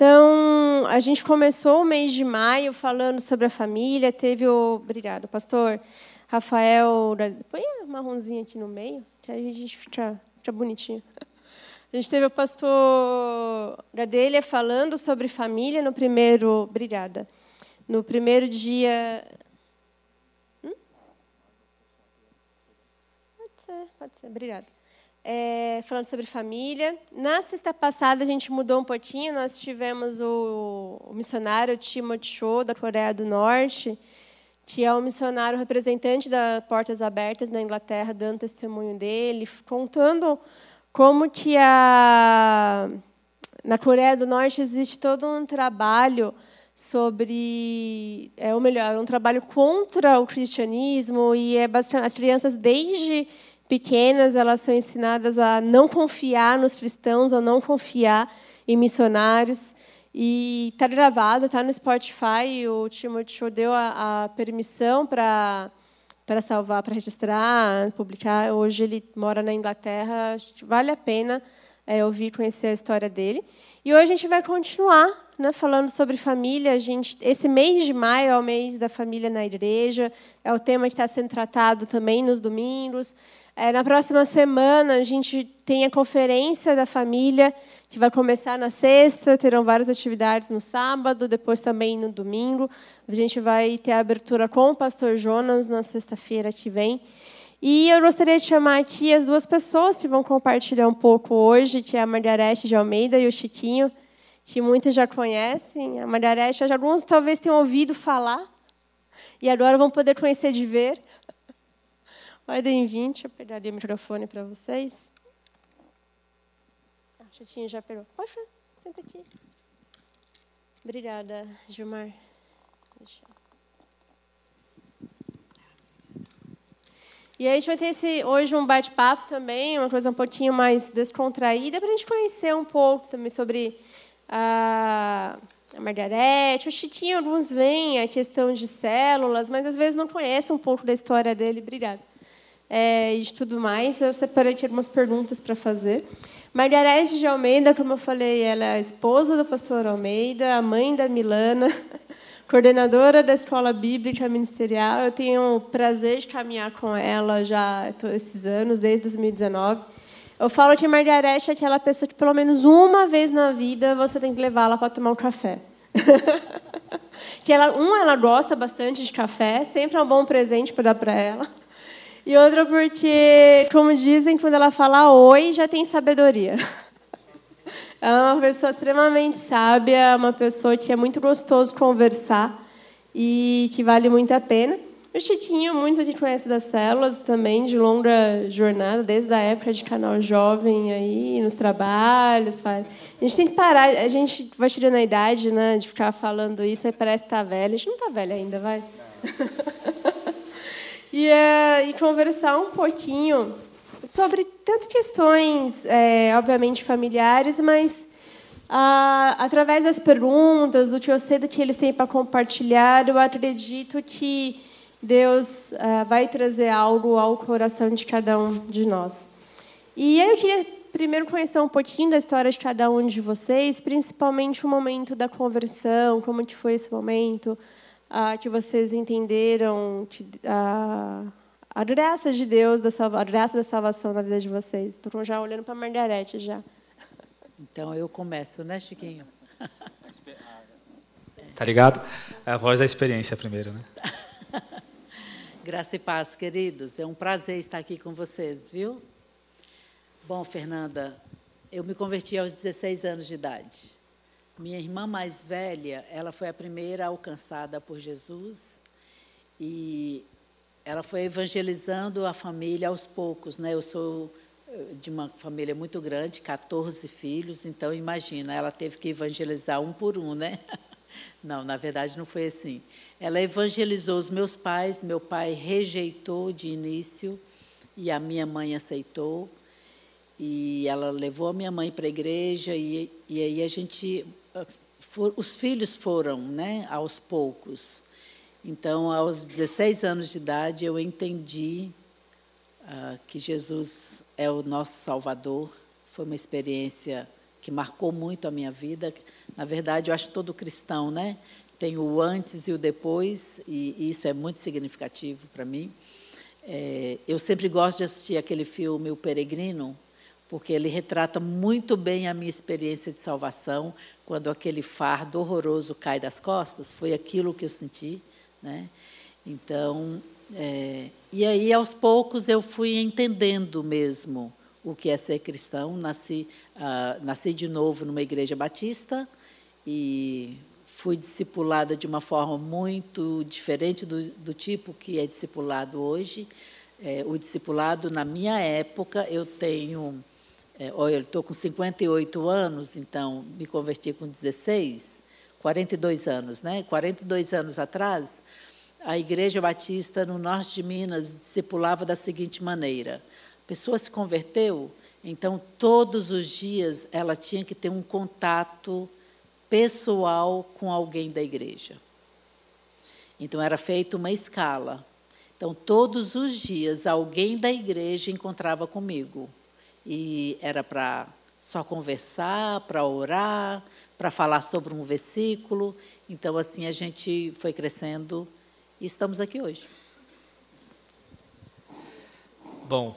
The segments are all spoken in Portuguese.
Então, a gente começou o mês de maio falando sobre a família. Teve o. Obrigado, pastor Rafael. Põe a marronzinha aqui no meio, que aí a gente fica, fica bonitinho. A gente teve o pastor Gadelha falando sobre família no primeiro. Obrigada. No primeiro dia. Hum? Pode ser, pode ser. Obrigada é, falando sobre família. Na sexta passada, a gente mudou um pouquinho. Nós tivemos o, o missionário Timothy Cho, da Coreia do Norte, que é um missionário representante da Portas Abertas na Inglaterra, dando testemunho dele, contando como que a, na Coreia do Norte existe todo um trabalho sobre, é, ou melhor, um trabalho contra o cristianismo e é basicamente as crianças desde pequenas, elas são ensinadas a não confiar nos cristãos, a não confiar em missionários. E está gravado, está no Spotify. O Timothy deu a, a permissão para para salvar, para registrar, publicar. Hoje ele mora na Inglaterra. Vale a pena é, ouvir, conhecer a história dele. E hoje a gente vai continuar né, falando sobre família. A gente, esse mês de maio é o mês da família na igreja. É o tema que está sendo tratado também nos domingos. É, na próxima semana, a gente tem a conferência da família, que vai começar na sexta, terão várias atividades no sábado, depois também no domingo. A gente vai ter a abertura com o pastor Jonas na sexta-feira que vem. E eu gostaria de chamar aqui as duas pessoas que vão compartilhar um pouco hoje, que é a Margarete de Almeida e o Chiquinho, que muitos já conhecem. A Margarete, alguns talvez tenham ouvido falar, e agora vão poder conhecer de ver. Vir, deixa eu pegar o microfone para vocês. Ah, Chiquinho já pegou. Pode, senta aqui. Obrigada, Gilmar. E a gente vai ter esse, hoje um bate-papo também, uma coisa um pouquinho mais descontraída, para a gente conhecer um pouco também sobre a, a Margarete. O Chiquinho, alguns vêm a questão de células, mas às vezes não conhecem um pouco da história dele. Obrigada é, e de tudo mais. Eu separei aqui algumas perguntas para fazer. Margarete de Almeida, como eu falei, ela é a esposa do pastor Almeida, a mãe da Milana, coordenadora da Escola Bíblica Ministerial. Eu tenho o prazer de caminhar com ela já esses anos, desde 2019. Eu falo que Margarete é aquela pessoa que, pelo menos uma vez na vida, você tem que levá-la para tomar um café. que ela, um, ela gosta bastante de café, sempre é um bom presente para dar para ela. E outra porque, como dizem, quando ela fala oi, já tem sabedoria. Ela é uma pessoa extremamente sábia, uma pessoa que é muito gostoso conversar e que vale muito a pena. O Chiquinho, muitos a gente conhece das células também, de longa jornada, desde a época de canal jovem aí, nos trabalhos. A gente tem que parar, a gente vai tirando a idade, né, de ficar falando isso, aí parece que está velha. A gente não está velha ainda, vai? e, é, e conversar um pouquinho sobre tanto questões, é, obviamente, familiares, mas ah, através das perguntas, do que eu sei, do que eles têm para compartilhar, eu acredito que Deus ah, vai trazer algo ao coração de cada um de nós. E eu queria primeiro conhecer um pouquinho da história de cada um de vocês, principalmente o momento da conversão, como que foi esse momento, ah, que vocês entenderam que, ah, a graça de Deus, da salva, a graça da salvação na vida de vocês. Estou já olhando para a Margarete já. Então eu começo, né, Chiquinho? Tá ligado? É a voz da experiência primeiro, né? Graça e paz, queridos. É um prazer estar aqui com vocês, viu? Bom, Fernanda, eu me converti aos 16 anos de idade. Minha irmã mais velha, ela foi a primeira alcançada por Jesus e ela foi evangelizando a família aos poucos, né? Eu sou eh, de uma família muito grande, 14 filhos, então imagina, ela teve que evangelizar um por um, né? Não, na verdade não foi assim. Ela evangelizou os meus pais, meu pai rejeitou de início e a minha mãe aceitou. E ela levou a minha mãe para a igreja e, e aí a gente for, os filhos foram, né, aos poucos. Então, aos 16 anos de idade, eu entendi uh, que Jesus é o nosso Salvador. Foi uma experiência que marcou muito a minha vida. Na verdade, eu acho que todo cristão, né, tem o antes e o depois, e isso é muito significativo para mim. É, eu sempre gosto de assistir aquele filme O Peregrino, porque ele retrata muito bem a minha experiência de salvação, quando aquele fardo horroroso cai das costas, foi aquilo que eu senti, né? Então, é, e aí aos poucos eu fui entendendo mesmo o que é ser cristão. Nasci, uh, nasci de novo numa igreja batista e fui discipulada de uma forma muito diferente do, do tipo que é discipulado hoje. É, o discipulado, na minha época, eu tenho. É, eu estou com 58 anos, então me converti com 16, 42 anos, né? 42 anos atrás, a Igreja Batista no norte de Minas discipulava da seguinte maneira: a pessoa se converteu, então todos os dias ela tinha que ter um contato pessoal com alguém da igreja. Então era feita uma escala. Então todos os dias alguém da igreja encontrava comigo e era para só conversar, para orar, para falar sobre um versículo. Então assim a gente foi crescendo e estamos aqui hoje. Bom,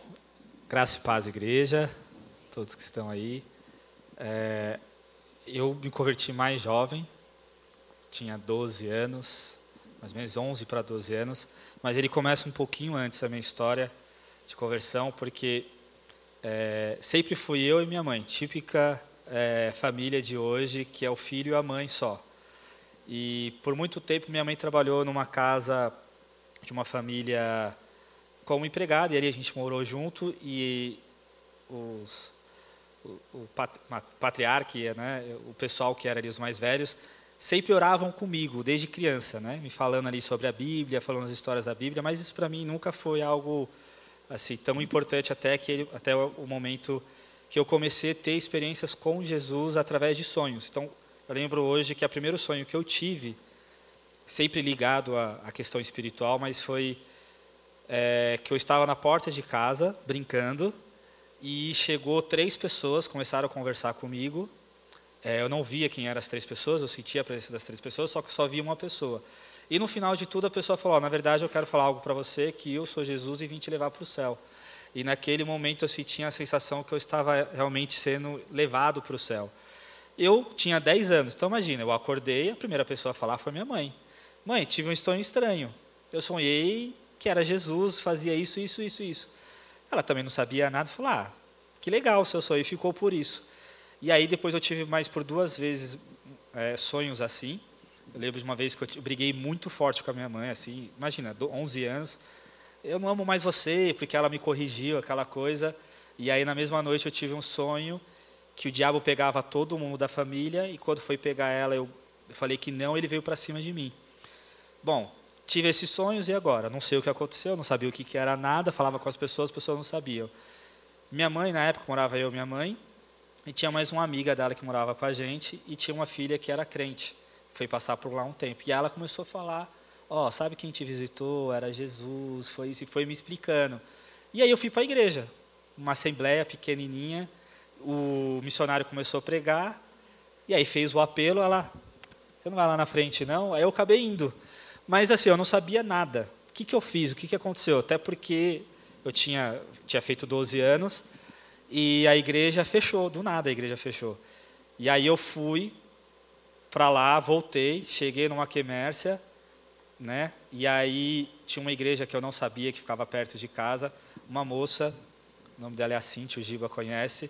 graça e paz, igreja, todos que estão aí. É, eu me converti mais jovem, tinha 12 anos, mais ou menos 11 para 12 anos, mas ele começa um pouquinho antes da minha história de conversão, porque é, sempre fui eu e minha mãe, típica é, família de hoje, que é o filho e a mãe só. E por muito tempo minha mãe trabalhou numa casa de uma família como empregada, e ali a gente morou junto, e os, o, o patriarca, né, o pessoal que era ali os mais velhos, sempre oravam comigo desde criança, né, me falando ali sobre a Bíblia, falando as histórias da Bíblia, mas isso para mim nunca foi algo assim tão importante até que até o momento que eu comecei a ter experiências com Jesus através de sonhos. Então, eu lembro hoje que o primeiro sonho que eu tive, sempre ligado à, à questão espiritual, mas foi é, que eu estava na porta de casa brincando e chegou três pessoas, começaram a conversar comigo. É, eu não via quem eram as três pessoas, eu sentia a presença das três pessoas, só que só via uma pessoa. E no final de tudo a pessoa falou: oh, na verdade eu quero falar algo para você que eu sou Jesus e vim te levar para o céu. E naquele momento eu sentia a sensação que eu estava realmente sendo levado para o céu. Eu tinha 10 anos, então imagina, eu acordei, a primeira pessoa a falar foi minha mãe. Mãe, tive um sonho estranho. Eu sonhei que era Jesus, fazia isso, isso, isso, isso. Ela também não sabia nada, falou: ah, que legal o seu sonho, e ficou por isso. E aí depois eu tive mais por duas vezes é, sonhos assim. Eu lembro de uma vez que eu briguei muito forte com a minha mãe, assim, imagina, 11 anos. Eu não amo mais você, porque ela me corrigiu, aquela coisa. E aí na mesma noite eu tive um sonho que o diabo pegava todo mundo da família e quando foi pegar ela, eu falei que não, ele veio para cima de mim. Bom, tive esses sonhos e agora? Não sei o que aconteceu, não sabia o que, que era nada, falava com as pessoas, as pessoas não sabiam. Minha mãe, na época, morava eu e minha mãe, e tinha mais uma amiga dela que morava com a gente, e tinha uma filha que era crente, foi passar por lá um tempo. E ela começou a falar, ó, oh, sabe quem te visitou? Era Jesus, foi isso, e foi me explicando. E aí eu fui para a igreja, uma assembleia pequenininha, o missionário começou a pregar, e aí fez o apelo, ela, você não vai lá na frente não? Aí eu acabei indo. Mas assim, eu não sabia nada. O que, que eu fiz? O que, que aconteceu? Até porque eu tinha, tinha feito 12 anos e a igreja fechou, do nada a igreja fechou. E aí eu fui para lá, voltei, cheguei numa quemércia, né? E aí tinha uma igreja que eu não sabia que ficava perto de casa, uma moça, o nome dela é a Cintia, o Giba conhece,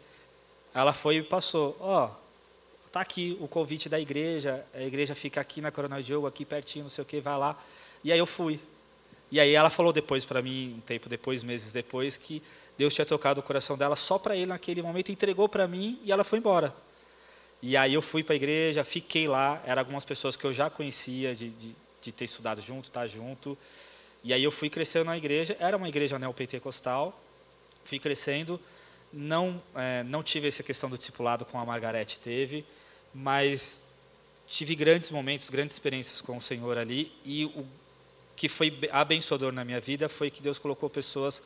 ela foi e passou, ó, oh, tá aqui o convite da igreja, a igreja fica aqui na Coronel Diogo, aqui pertinho, não sei o que, vai lá. E aí eu fui. E aí ela falou depois para mim, um tempo depois, meses depois, que Deus tinha tocado o coração dela só para ele naquele momento, entregou para mim e ela foi embora. E aí eu fui para a igreja, fiquei lá, eram algumas pessoas que eu já conhecia de, de, de ter estudado junto, estar tá junto. E aí eu fui crescendo na igreja, era uma igreja neopentecostal, fui crescendo, não, é, não tive essa questão do discipulado como a Margarete teve, mas tive grandes momentos, grandes experiências com o Senhor ali. E o que foi abençoador na minha vida foi que Deus colocou pessoas,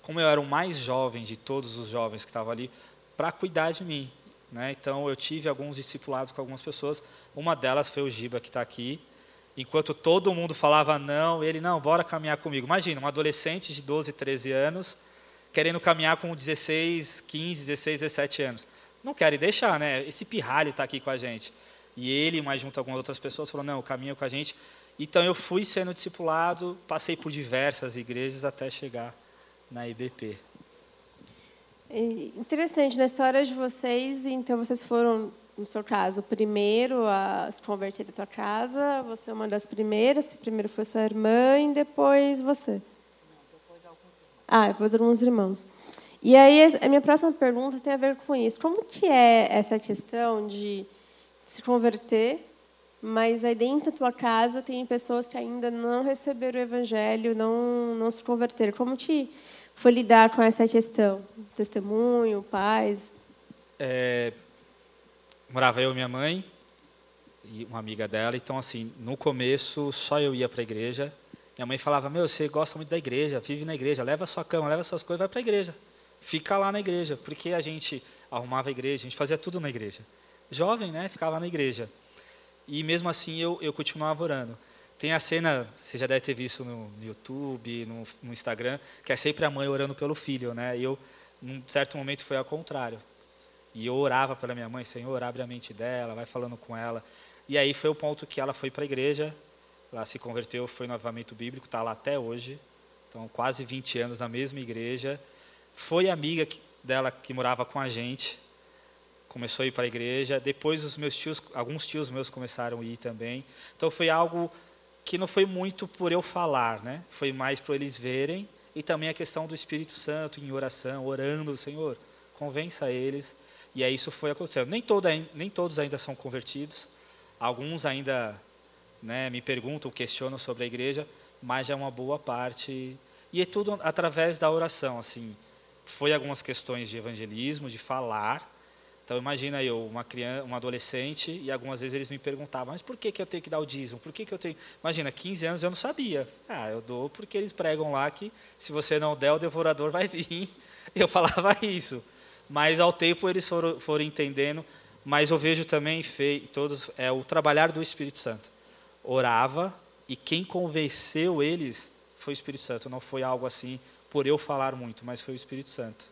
como eu era o mais jovem de todos os jovens que estavam ali, para cuidar de mim. Né? Então, eu tive alguns discipulados com algumas pessoas. Uma delas foi o Giba, que está aqui. Enquanto todo mundo falava não, ele, não, bora caminhar comigo. Imagina, um adolescente de 12, 13 anos, querendo caminhar com 16, 15, 16, 17 anos. Não querem deixar, né? Esse pirralho está aqui com a gente. E ele, mais junto a algumas outras pessoas, falou, não, caminha com a gente. Então, eu fui sendo discipulado, passei por diversas igrejas até chegar na IBP. Interessante, na história de vocês, então vocês foram no seu caso, o primeiro a se converter da tua casa, você é uma das primeiras, primeiro foi sua irmã e depois você. Não, depois alguns irmãos. Ah, depois alguns irmãos. E aí a minha próxima pergunta tem a ver com isso. Como que é essa questão de se converter, mas aí dentro da tua casa tem pessoas que ainda não receberam o evangelho, não não se converteram. Como que foi lidar com essa questão? Testemunho, pais? É, morava eu e minha mãe e uma amiga dela. Então, assim, no começo, só eu ia para a igreja. Minha mãe falava: Meu, você gosta muito da igreja, vive na igreja, leva sua cama, leva suas coisas, vai para a igreja. Fica lá na igreja. Porque a gente arrumava a igreja, a gente fazia tudo na igreja. Jovem, né? Ficava na igreja. E mesmo assim eu, eu continuava orando. Tem a cena, você já deve ter visto no, YouTube, no, no Instagram, que é sempre a mãe orando pelo filho, né? E eu, num certo momento, foi ao contrário. E eu orava pela minha mãe, Senhor, abre a mente dela, vai falando com ela. E aí foi o ponto que ela foi para a igreja, ela se converteu, foi no avamento bíblico, está lá até hoje. Então, quase 20 anos na mesma igreja. Foi amiga dela que morava com a gente, começou a ir para a igreja. Depois, os meus tios, alguns tios meus começaram a ir também. Então, foi algo que não foi muito por eu falar, né? Foi mais para eles verem e também a questão do Espírito Santo em oração, orando, Senhor, convença eles e aí isso foi acontecendo. Nem, todo, nem todos ainda são convertidos, alguns ainda né, me perguntam, questionam sobre a igreja, mas já é uma boa parte. E é tudo através da oração. assim. Foi algumas questões de evangelismo, de falar. Então imagina eu, uma criança, um adolescente, e algumas vezes eles me perguntavam, mas por que, que eu tenho que dar o dízimo? Por que, que eu tenho. Imagina, 15 anos eu não sabia. Ah, eu dou porque eles pregam lá que se você não der, o devorador vai vir. Eu falava isso mas ao tempo eles foram, foram entendendo. Mas eu vejo também, Fê, todos, é o trabalhar do Espírito Santo. Orava e quem convenceu eles foi o Espírito Santo. Não foi algo assim por eu falar muito, mas foi o Espírito Santo.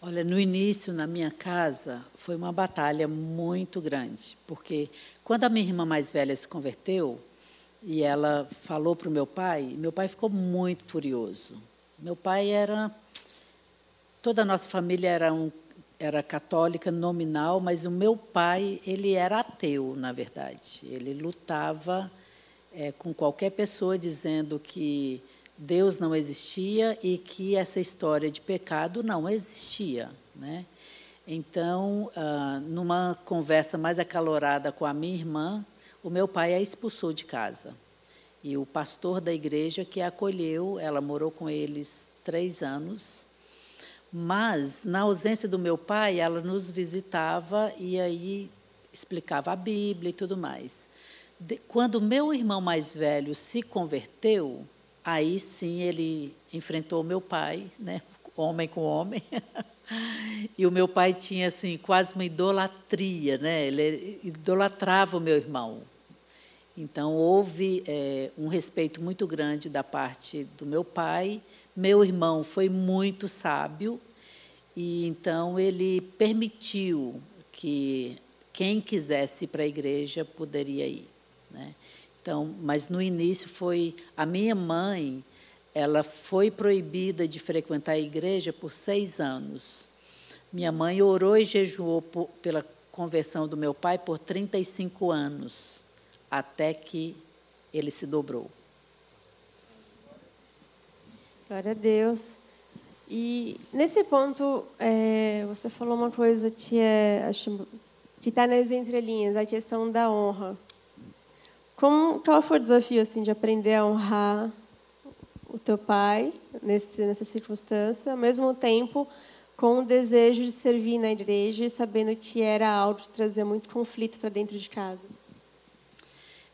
Olha, no início, na minha casa, foi uma batalha muito grande, porque quando a minha irmã mais velha se converteu e ela falou para o meu pai, meu pai ficou muito furioso. Meu pai era Toda a nossa família era, um, era católica nominal, mas o meu pai ele era ateu, na verdade. Ele lutava é, com qualquer pessoa dizendo que Deus não existia e que essa história de pecado não existia, né? Então, ah, numa conversa mais acalorada com a minha irmã, o meu pai a expulsou de casa. E o pastor da igreja que a acolheu, ela morou com eles três anos. Mas, na ausência do meu pai, ela nos visitava e aí explicava a Bíblia e tudo mais. De, quando meu irmão mais velho se converteu, aí sim ele enfrentou meu pai, né, homem com homem. e o meu pai tinha assim quase uma idolatria, né? Ele idolatrava o meu irmão. Então houve é, um respeito muito grande da parte do meu pai meu irmão foi muito sábio e então ele permitiu que quem quisesse ir para a igreja poderia ir, né? Então, mas no início foi a minha mãe, ela foi proibida de frequentar a igreja por seis anos. Minha mãe orou e jejuou por, pela conversão do meu pai por 35 anos, até que ele se dobrou. Glória a Deus. E nesse ponto, é, você falou uma coisa que é, que está nas entrelinhas, a questão da honra. Como, qual foi o desafio assim de aprender a honrar o teu pai nesse, nessa circunstância, ao mesmo tempo com o desejo de servir na igreja e sabendo que era algo que trazia muito conflito para dentro de casa?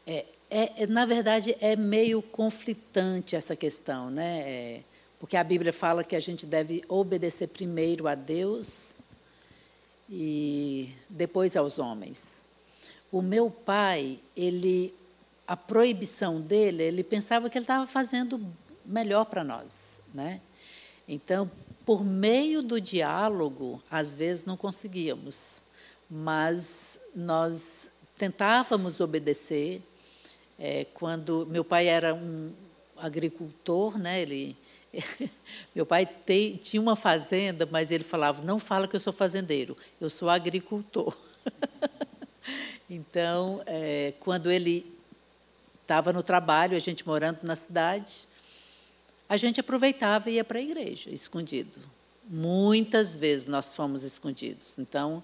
É, é, na verdade, é meio conflitante essa questão, né? É, porque a Bíblia fala que a gente deve obedecer primeiro a Deus e depois aos homens. O meu pai, ele, a proibição dele, ele pensava que ele estava fazendo melhor para nós, né? Então, por meio do diálogo, às vezes não conseguíamos, mas nós tentávamos obedecer. É, quando meu pai era um agricultor, né? Ele Meu pai tem, tinha uma fazenda, mas ele falava: não fala que eu sou fazendeiro, eu sou agricultor. então, é, quando ele estava no trabalho, a gente morando na cidade, a gente aproveitava e ia para a igreja, escondido. Muitas vezes nós fomos escondidos. Então,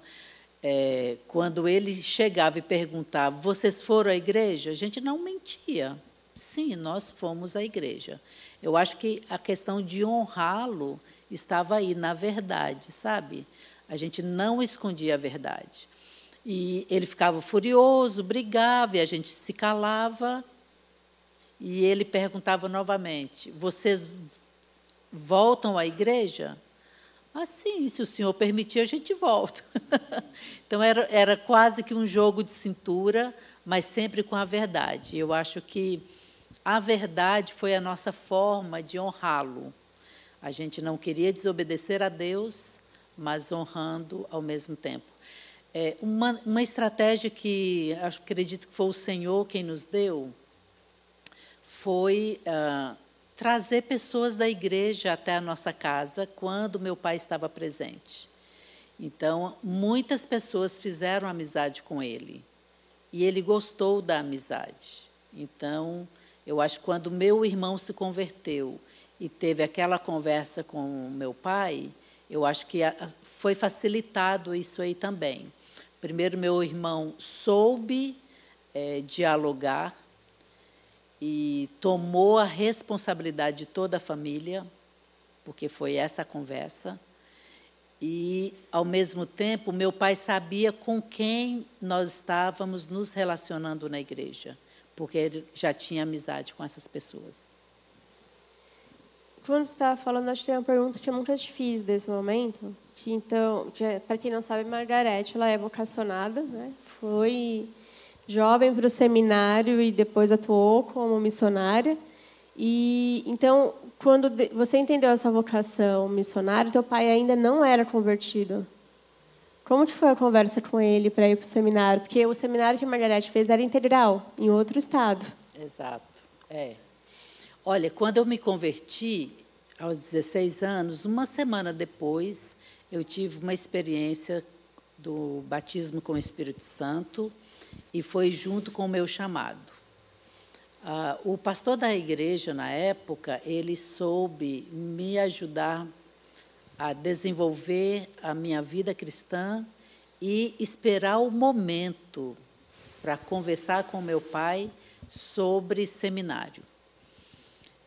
é, quando ele chegava e perguntava: vocês foram à igreja? A gente não mentia. Sim, nós fomos à igreja. Eu acho que a questão de honrá-lo estava aí, na verdade, sabe? A gente não escondia a verdade. E ele ficava furioso, brigava, e a gente se calava. E ele perguntava novamente: Vocês voltam à igreja? Assim, se o senhor permitir, a gente volta. então, era, era quase que um jogo de cintura, mas sempre com a verdade. Eu acho que a verdade foi a nossa forma de honrá-lo. A gente não queria desobedecer a Deus, mas honrando ao mesmo tempo. É, uma, uma estratégia que acredito que foi o Senhor quem nos deu foi ah, trazer pessoas da igreja até a nossa casa quando meu pai estava presente. Então, muitas pessoas fizeram amizade com ele e ele gostou da amizade. Então, eu acho que quando meu irmão se converteu e teve aquela conversa com meu pai, eu acho que foi facilitado isso aí também. Primeiro, meu irmão soube é, dialogar e tomou a responsabilidade de toda a família, porque foi essa a conversa. E, ao mesmo tempo, meu pai sabia com quem nós estávamos nos relacionando na igreja porque ele já tinha amizade com essas pessoas. Quando você estava falando, acho que tem uma pergunta que eu nunca te fiz desse momento. Que, então, para quem não sabe, Margarete ela é vocacionada, né? foi jovem para o seminário e depois atuou como missionária. E então, quando você entendeu a sua vocação missionária, teu pai ainda não era convertido. Como que foi a conversa com ele para ir para o seminário? Porque o seminário que a Margarete fez era integral, em outro estado. Exato, é. Olha, quando eu me converti, aos 16 anos, uma semana depois, eu tive uma experiência do batismo com o Espírito Santo e foi junto com o meu chamado. Ah, o pastor da igreja, na época, ele soube me ajudar a desenvolver a minha vida cristã e esperar o momento para conversar com meu pai sobre seminário.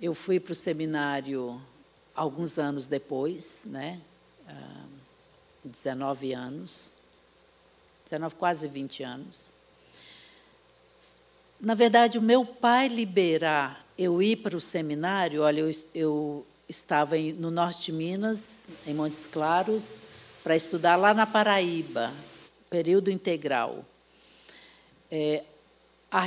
Eu fui para o seminário alguns anos depois, né? 19 ah, anos, 19, quase 20 anos. Na verdade, o meu pai liberar eu ir para o seminário, olha, eu, eu estava em, no norte de Minas, em Montes Claros, para estudar lá na Paraíba, período integral. É, a,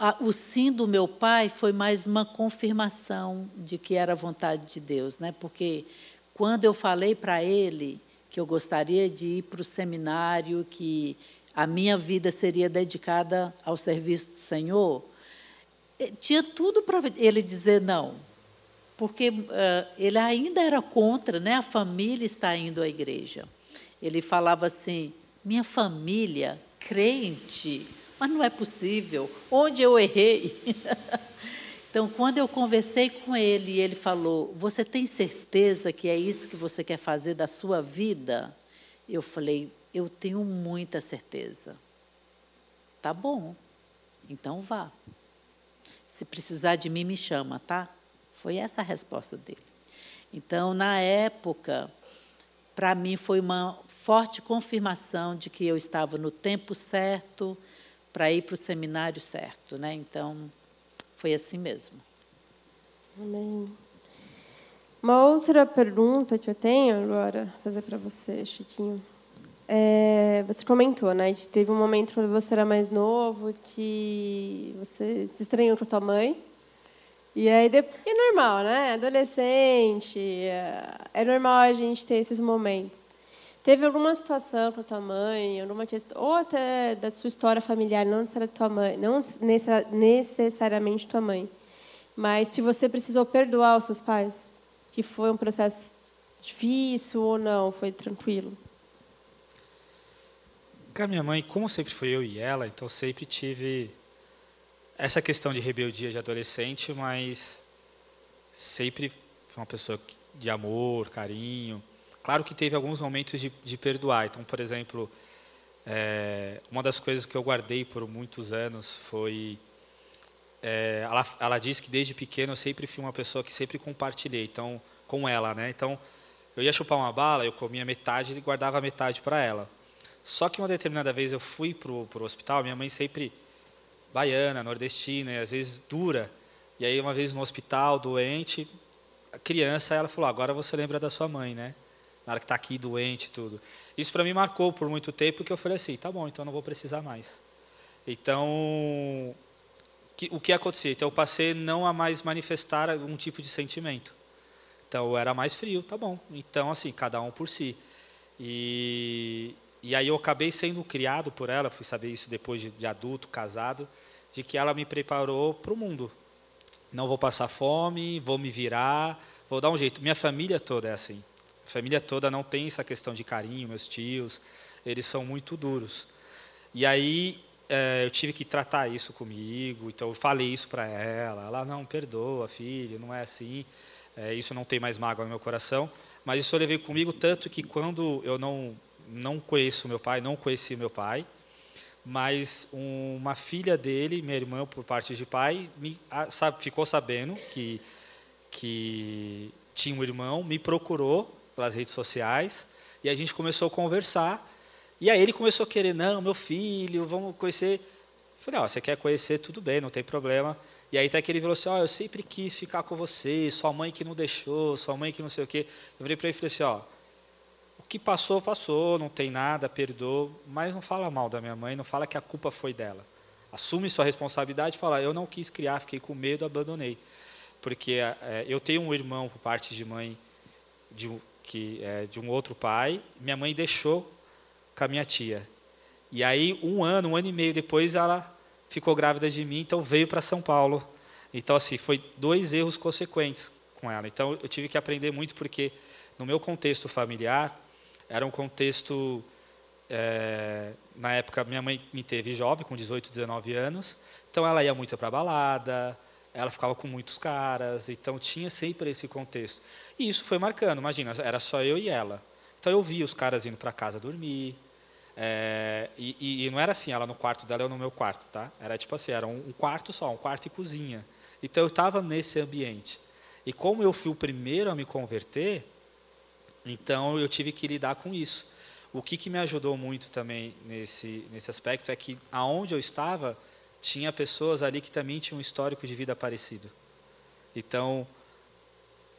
a, o sim do meu pai foi mais uma confirmação de que era vontade de Deus, né? Porque quando eu falei para ele que eu gostaria de ir para o seminário, que a minha vida seria dedicada ao serviço do Senhor, eh, tinha tudo para ele dizer não porque uh, ele ainda era contra, né? A família está indo à igreja. Ele falava assim: minha família crente, mas não é possível. Onde eu errei? então, quando eu conversei com ele, ele falou: Você tem certeza que é isso que você quer fazer da sua vida? Eu falei: Eu tenho muita certeza. Tá bom, então vá. Se precisar de mim, me chama, tá? Foi essa a resposta dele. Então, na época, para mim foi uma forte confirmação de que eu estava no tempo certo para ir para o seminário certo, né? Então, foi assim mesmo. Amém. Uma outra pergunta que eu tenho agora fazer para você, Chiquinho. é, você comentou, né, que teve um momento quando você era mais novo que você se estranhou com a tua mãe. E aí, é normal, né? Adolescente, é, é normal a gente ter esses momentos. Teve alguma situação com a tua mãe, alguma questão, ou até da sua história familiar, não necessariamente tua mãe, não necessariamente tua mãe, mas se você precisou perdoar os seus pais, que foi um processo difícil ou não, foi tranquilo? Com a minha mãe, como sempre foi eu e ela, então sempre tive essa questão de rebeldia de adolescente, mas sempre foi uma pessoa de amor, carinho. Claro que teve alguns momentos de, de perdoar. Então, por exemplo, é, uma das coisas que eu guardei por muitos anos foi é, ela, ela disse que desde pequeno eu sempre fui uma pessoa que sempre compartilhei. Então, com ela, né? Então, eu ia chupar uma bala, eu comia metade e guardava metade para ela. Só que uma determinada vez eu fui para o hospital, minha mãe sempre baiana, nordestina, e às vezes dura. E aí uma vez no hospital, doente, a criança, ela falou: agora você lembra da sua mãe, né? Na hora que está aqui doente e tudo. Isso para mim marcou por muito tempo, porque eu falei assim: tá bom, então não vou precisar mais. Então, o que acontecia? Então eu passei não a mais manifestar algum tipo de sentimento. Então eu era mais frio, tá bom. Então assim, cada um por si. E, e aí eu acabei sendo criado por ela, fui saber isso depois de, de adulto, casado, de que ela me preparou para o mundo. Não vou passar fome, vou me virar, vou dar um jeito. Minha família toda é assim. A família toda não tem essa questão de carinho, meus tios, eles são muito duros. E aí é, eu tive que tratar isso comigo, então eu falei isso para ela. Ela, não, perdoa, filho, não é assim. É, isso não tem mais mágoa no meu coração. Mas isso eu levei comigo tanto que quando eu não não conheço meu pai, não conheci meu pai, mas uma filha dele, minha irmã por parte de pai, me, sabe, ficou sabendo que, que tinha um irmão, me procurou pelas redes sociais e a gente começou a conversar. E aí ele começou a querer, não, meu filho, vamos conhecer. Eu falei, ó, oh, você quer conhecer, tudo bem, não tem problema. E aí até que ele falou assim, ó, oh, eu sempre quis ficar com você, sua mãe que não deixou, sua mãe que não sei o quê. Eu virei para ele falei assim, ó, oh, que passou, passou, não tem nada, perdoa, mas não fala mal da minha mãe, não fala que a culpa foi dela. Assume sua responsabilidade e fala: eu não quis criar, fiquei com medo, abandonei. Porque é, eu tenho um irmão por parte de mãe de, que, é, de um outro pai, minha mãe deixou com a minha tia. E aí, um ano, um ano e meio depois, ela ficou grávida de mim, então veio para São Paulo. Então, assim, foi dois erros consequentes com ela. Então, eu tive que aprender muito, porque no meu contexto familiar, era um contexto. É, na época, minha mãe me teve jovem, com 18, 19 anos, então ela ia muito para balada, ela ficava com muitos caras, então tinha sempre esse contexto. E isso foi marcando, imagina, era só eu e ela. Então eu via os caras indo para casa dormir, é, e, e, não era assim, ela no quarto dela, eu no meu quarto, tá? Era tipo assim, era um, um quarto só, um quarto e cozinha. Então eu estava nesse ambiente. E como eu fui o primeiro a me converter, então eu tive que lidar com isso. O que, que me ajudou muito também nesse, nesse aspecto é que aonde eu estava tinha pessoas ali que também tinham um histórico de vida parecido. Então,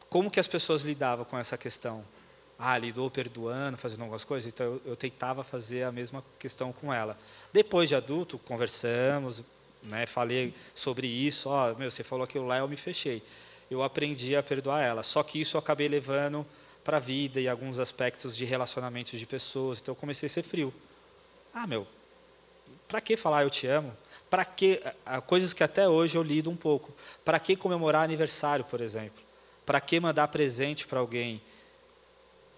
como que as pessoas lidavam com essa questão? Ah, lidou perdoando, fazendo algumas coisas. Então eu, eu tentava fazer a mesma questão com ela. Depois de adulto, conversamos, né, falei sobre isso. Ó, oh, meu, você falou aquilo lá, eu me fechei. Eu aprendi a perdoar ela. Só que isso eu acabei levando para a vida e alguns aspectos de relacionamentos de pessoas. Então eu comecei a ser frio. Ah, meu, para que falar eu te amo? Para que coisas que até hoje eu lido um pouco? Para que comemorar aniversário, por exemplo? Para que mandar presente para alguém?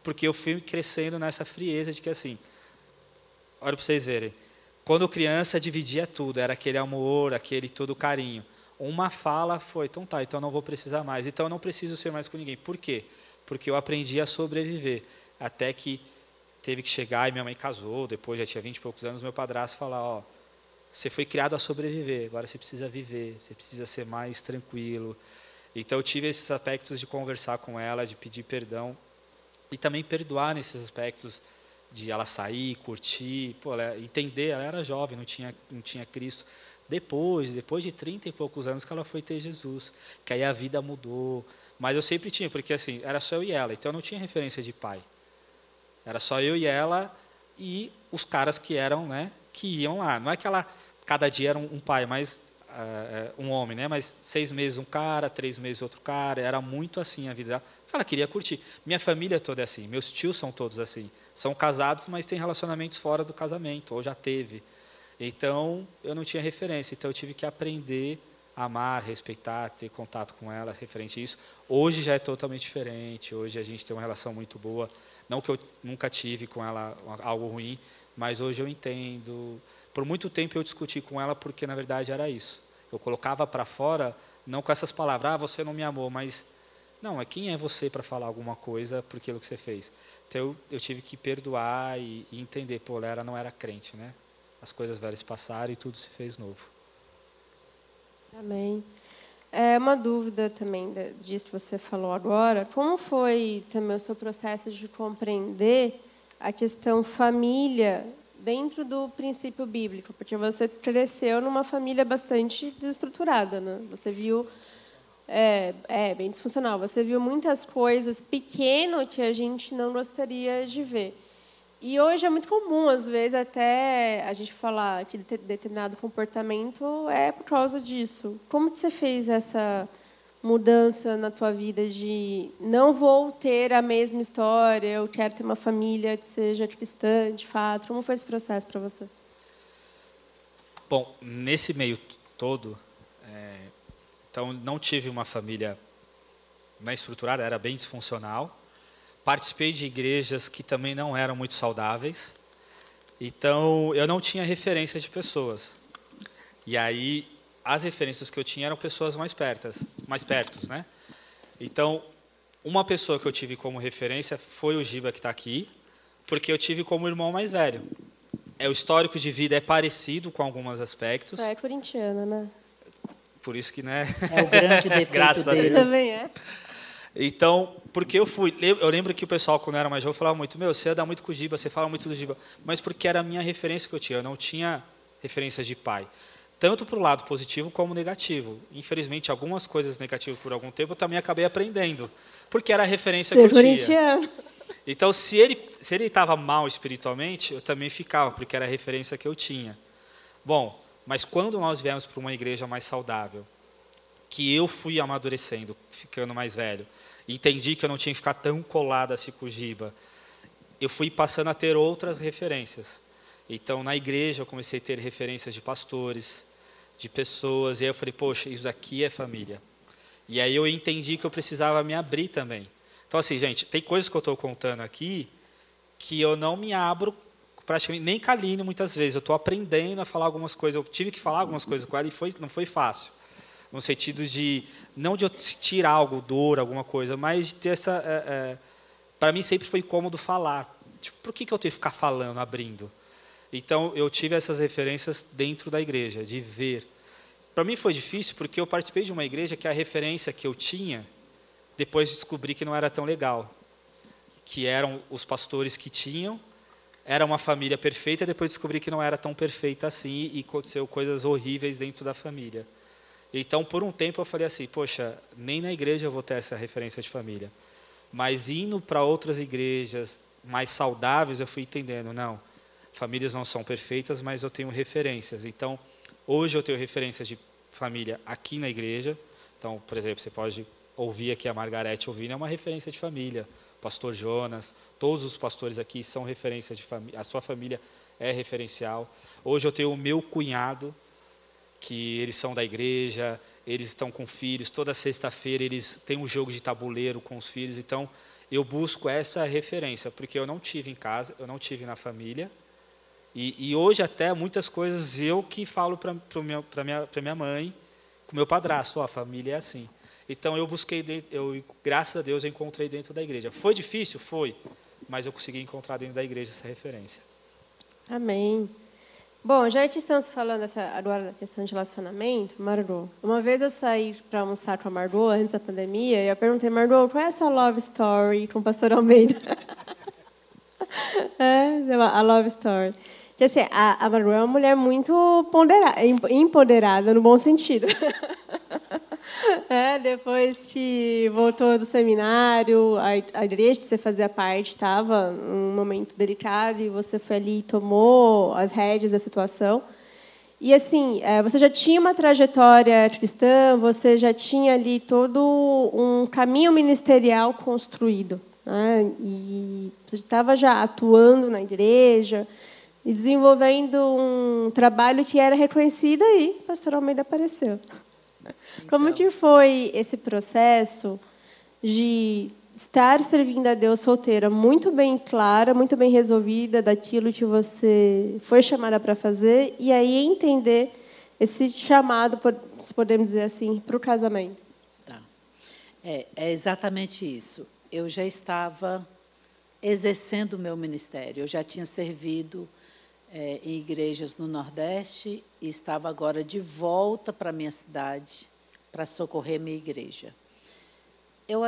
Porque eu fui crescendo nessa frieza de que assim, olha para vocês verem, quando criança dividia tudo, era aquele amor, aquele todo carinho. Uma fala foi, então tá, então não vou precisar mais, então eu não preciso ser mais com ninguém. Por quê? porque eu aprendi a sobreviver. Até que teve que chegar e minha mãe casou, depois já tinha 20 e poucos anos, meu padrasto falar, ó, você foi criado a sobreviver, agora você precisa viver, você precisa ser mais tranquilo. Então eu tive esses aspectos de conversar com ela, de pedir perdão e também perdoar nesses aspectos de ela sair, curtir, pô, ela, entender, ela era jovem, não tinha, não tinha Cristo. Depois, depois de 30 e poucos anos que ela foi ter Jesus, que aí a vida mudou, mas eu sempre tinha, porque assim, era só eu e ela, então eu não tinha referência de pai. Era só eu e ela, e os caras que eram, né, que iam lá. Não é que ela cada dia era um, pai, mas uh, um homem, né? Mas seis meses um cara, três meses outro cara. Era muito assim a vida. Ela queria curtir. Minha família toda é assim. Meus tios são todos assim. São casados, mas têm relacionamentos fora do casamento ou já teve. Então eu não tinha referência. Então eu tive que aprender amar, respeitar, ter contato com ela referente a isso. Hoje já é totalmente diferente. Hoje a gente tem uma relação muito boa. Não que eu nunca tive com ela algo ruim, mas hoje eu entendo. Por muito tempo eu discuti com ela porque na verdade era isso. Eu colocava para fora não com essas palavras, ah, você não me amou, mas não, é quem é você para falar alguma coisa por aquilo que você fez. Então eu, eu tive que perdoar e, e entender, pô, ela não era crente, né? As coisas velhas passaram e tudo se fez novo. Amém. É uma dúvida também disso que você falou agora. Como foi também o seu processo de compreender a questão família dentro do princípio bíblico? Porque você cresceu numa família bastante desestruturada, né? Você viu é, é bem disfuncional. Você viu muitas coisas pequeno que a gente não gostaria de ver. E hoje é muito comum, às vezes, até a gente falar que determinado comportamento é por causa disso. Como que você fez essa mudança na tua vida de não vou ter a mesma história, eu quero ter uma família que seja cristã, de fato. Como foi esse processo para você? Bom, nesse meio todo, é, então não tive uma família bem estruturada, era bem disfuncional. Participei de igrejas que também não eram muito saudáveis. Então, eu não tinha referência de pessoas. E aí, as referências que eu tinha eram pessoas mais pertas, mais pertos, né? Então, uma pessoa que eu tive como referência foi o Giba que está aqui, porque eu tive como irmão mais velho. É o histórico de vida é parecido com alguns aspectos. Você é corintiana, né? Por isso que, né? É o grande defeito Graças Deus. Também é. Então, porque eu fui, eu lembro que o pessoal quando eu era mais jovem falava muito, meu, você anda muito com o Giba, você fala muito do Giba, mas porque era a minha referência que eu tinha, eu não tinha referências de pai, tanto para o lado positivo como negativo. Infelizmente, algumas coisas negativas por algum tempo eu também acabei aprendendo, porque era a referência Ser que eu tinha. Então, se ele se ele estava mal espiritualmente, eu também ficava, porque era a referência que eu tinha. Bom, mas quando nós viemos para uma igreja mais saudável, que eu fui amadurecendo, ficando mais velho, entendi que eu não tinha que ficar tão colado o Giba, eu fui passando a ter outras referências. Então, na igreja, eu comecei a ter referências de pastores, de pessoas, e aí eu falei, poxa, isso aqui é família. E aí eu entendi que eu precisava me abrir também. Então, assim, gente, tem coisas que eu estou contando aqui que eu não me abro praticamente, nem calino muitas vezes. Eu estou aprendendo a falar algumas coisas. Eu tive que falar algumas coisas com ela e foi, não foi fácil no sentido de não de eu tirar algo dor, alguma coisa, mas de ter essa. É, é, para mim sempre foi cômodo falar. Tipo, por que, que eu tenho que ficar falando, abrindo? Então eu tive essas referências dentro da igreja, de ver. Para mim foi difícil porque eu participei de uma igreja que a referência que eu tinha, depois descobri que não era tão legal, que eram os pastores que tinham, era uma família perfeita, depois descobri que não era tão perfeita assim e aconteceu coisas horríveis dentro da família. Então, por um tempo, eu falei assim: poxa, nem na igreja eu vou ter essa referência de família. Mas indo para outras igrejas mais saudáveis, eu fui entendendo: não, famílias não são perfeitas, mas eu tenho referências. Então, hoje eu tenho referências de família aqui na igreja. Então, por exemplo, você pode ouvir aqui a Margarete ouvindo, é uma referência de família. Pastor Jonas, todos os pastores aqui são referência de família, a sua família é referencial. Hoje eu tenho o meu cunhado, que eles são da igreja, eles estão com filhos, toda sexta-feira eles têm um jogo de tabuleiro com os filhos, então eu busco essa referência, porque eu não tive em casa, eu não tive na família, e, e hoje até muitas coisas eu que falo para minha, minha, mãe, com meu padrasto, a família é assim. Então eu busquei, eu, graças a Deus eu encontrei dentro da igreja. Foi difícil? Foi, mas eu consegui encontrar dentro da igreja essa referência. Amém. Bom, já que estamos falando essa, agora da questão de relacionamento, Margot, uma vez eu saí para almoçar com a Margot antes da pandemia e eu perguntei, Margot, qual é a sua love story com o pastor Almeida? é, a love story. Que, assim, a, a Margot é uma mulher muito ponderada, empoderada, no bom sentido. É, depois que voltou do seminário, a, a igreja que você fazia parte estava num momento delicado e você foi ali e tomou as rédeas da situação. E assim, é, você já tinha uma trajetória cristã, você já tinha ali todo um caminho ministerial construído. Né? E você estava já atuando na igreja e desenvolvendo um trabalho que era reconhecido aí, pastor Almeida apareceu. Então. Como que foi esse processo de estar servindo a Deus solteira muito bem clara, muito bem resolvida daquilo que você foi chamada para fazer e aí entender esse chamado, se podemos dizer assim, para o casamento. Tá. É, é exatamente isso. Eu já estava exercendo o meu ministério, eu já tinha servido é, em igrejas no Nordeste e estava agora de volta para minha cidade para socorrer minha igreja. Eu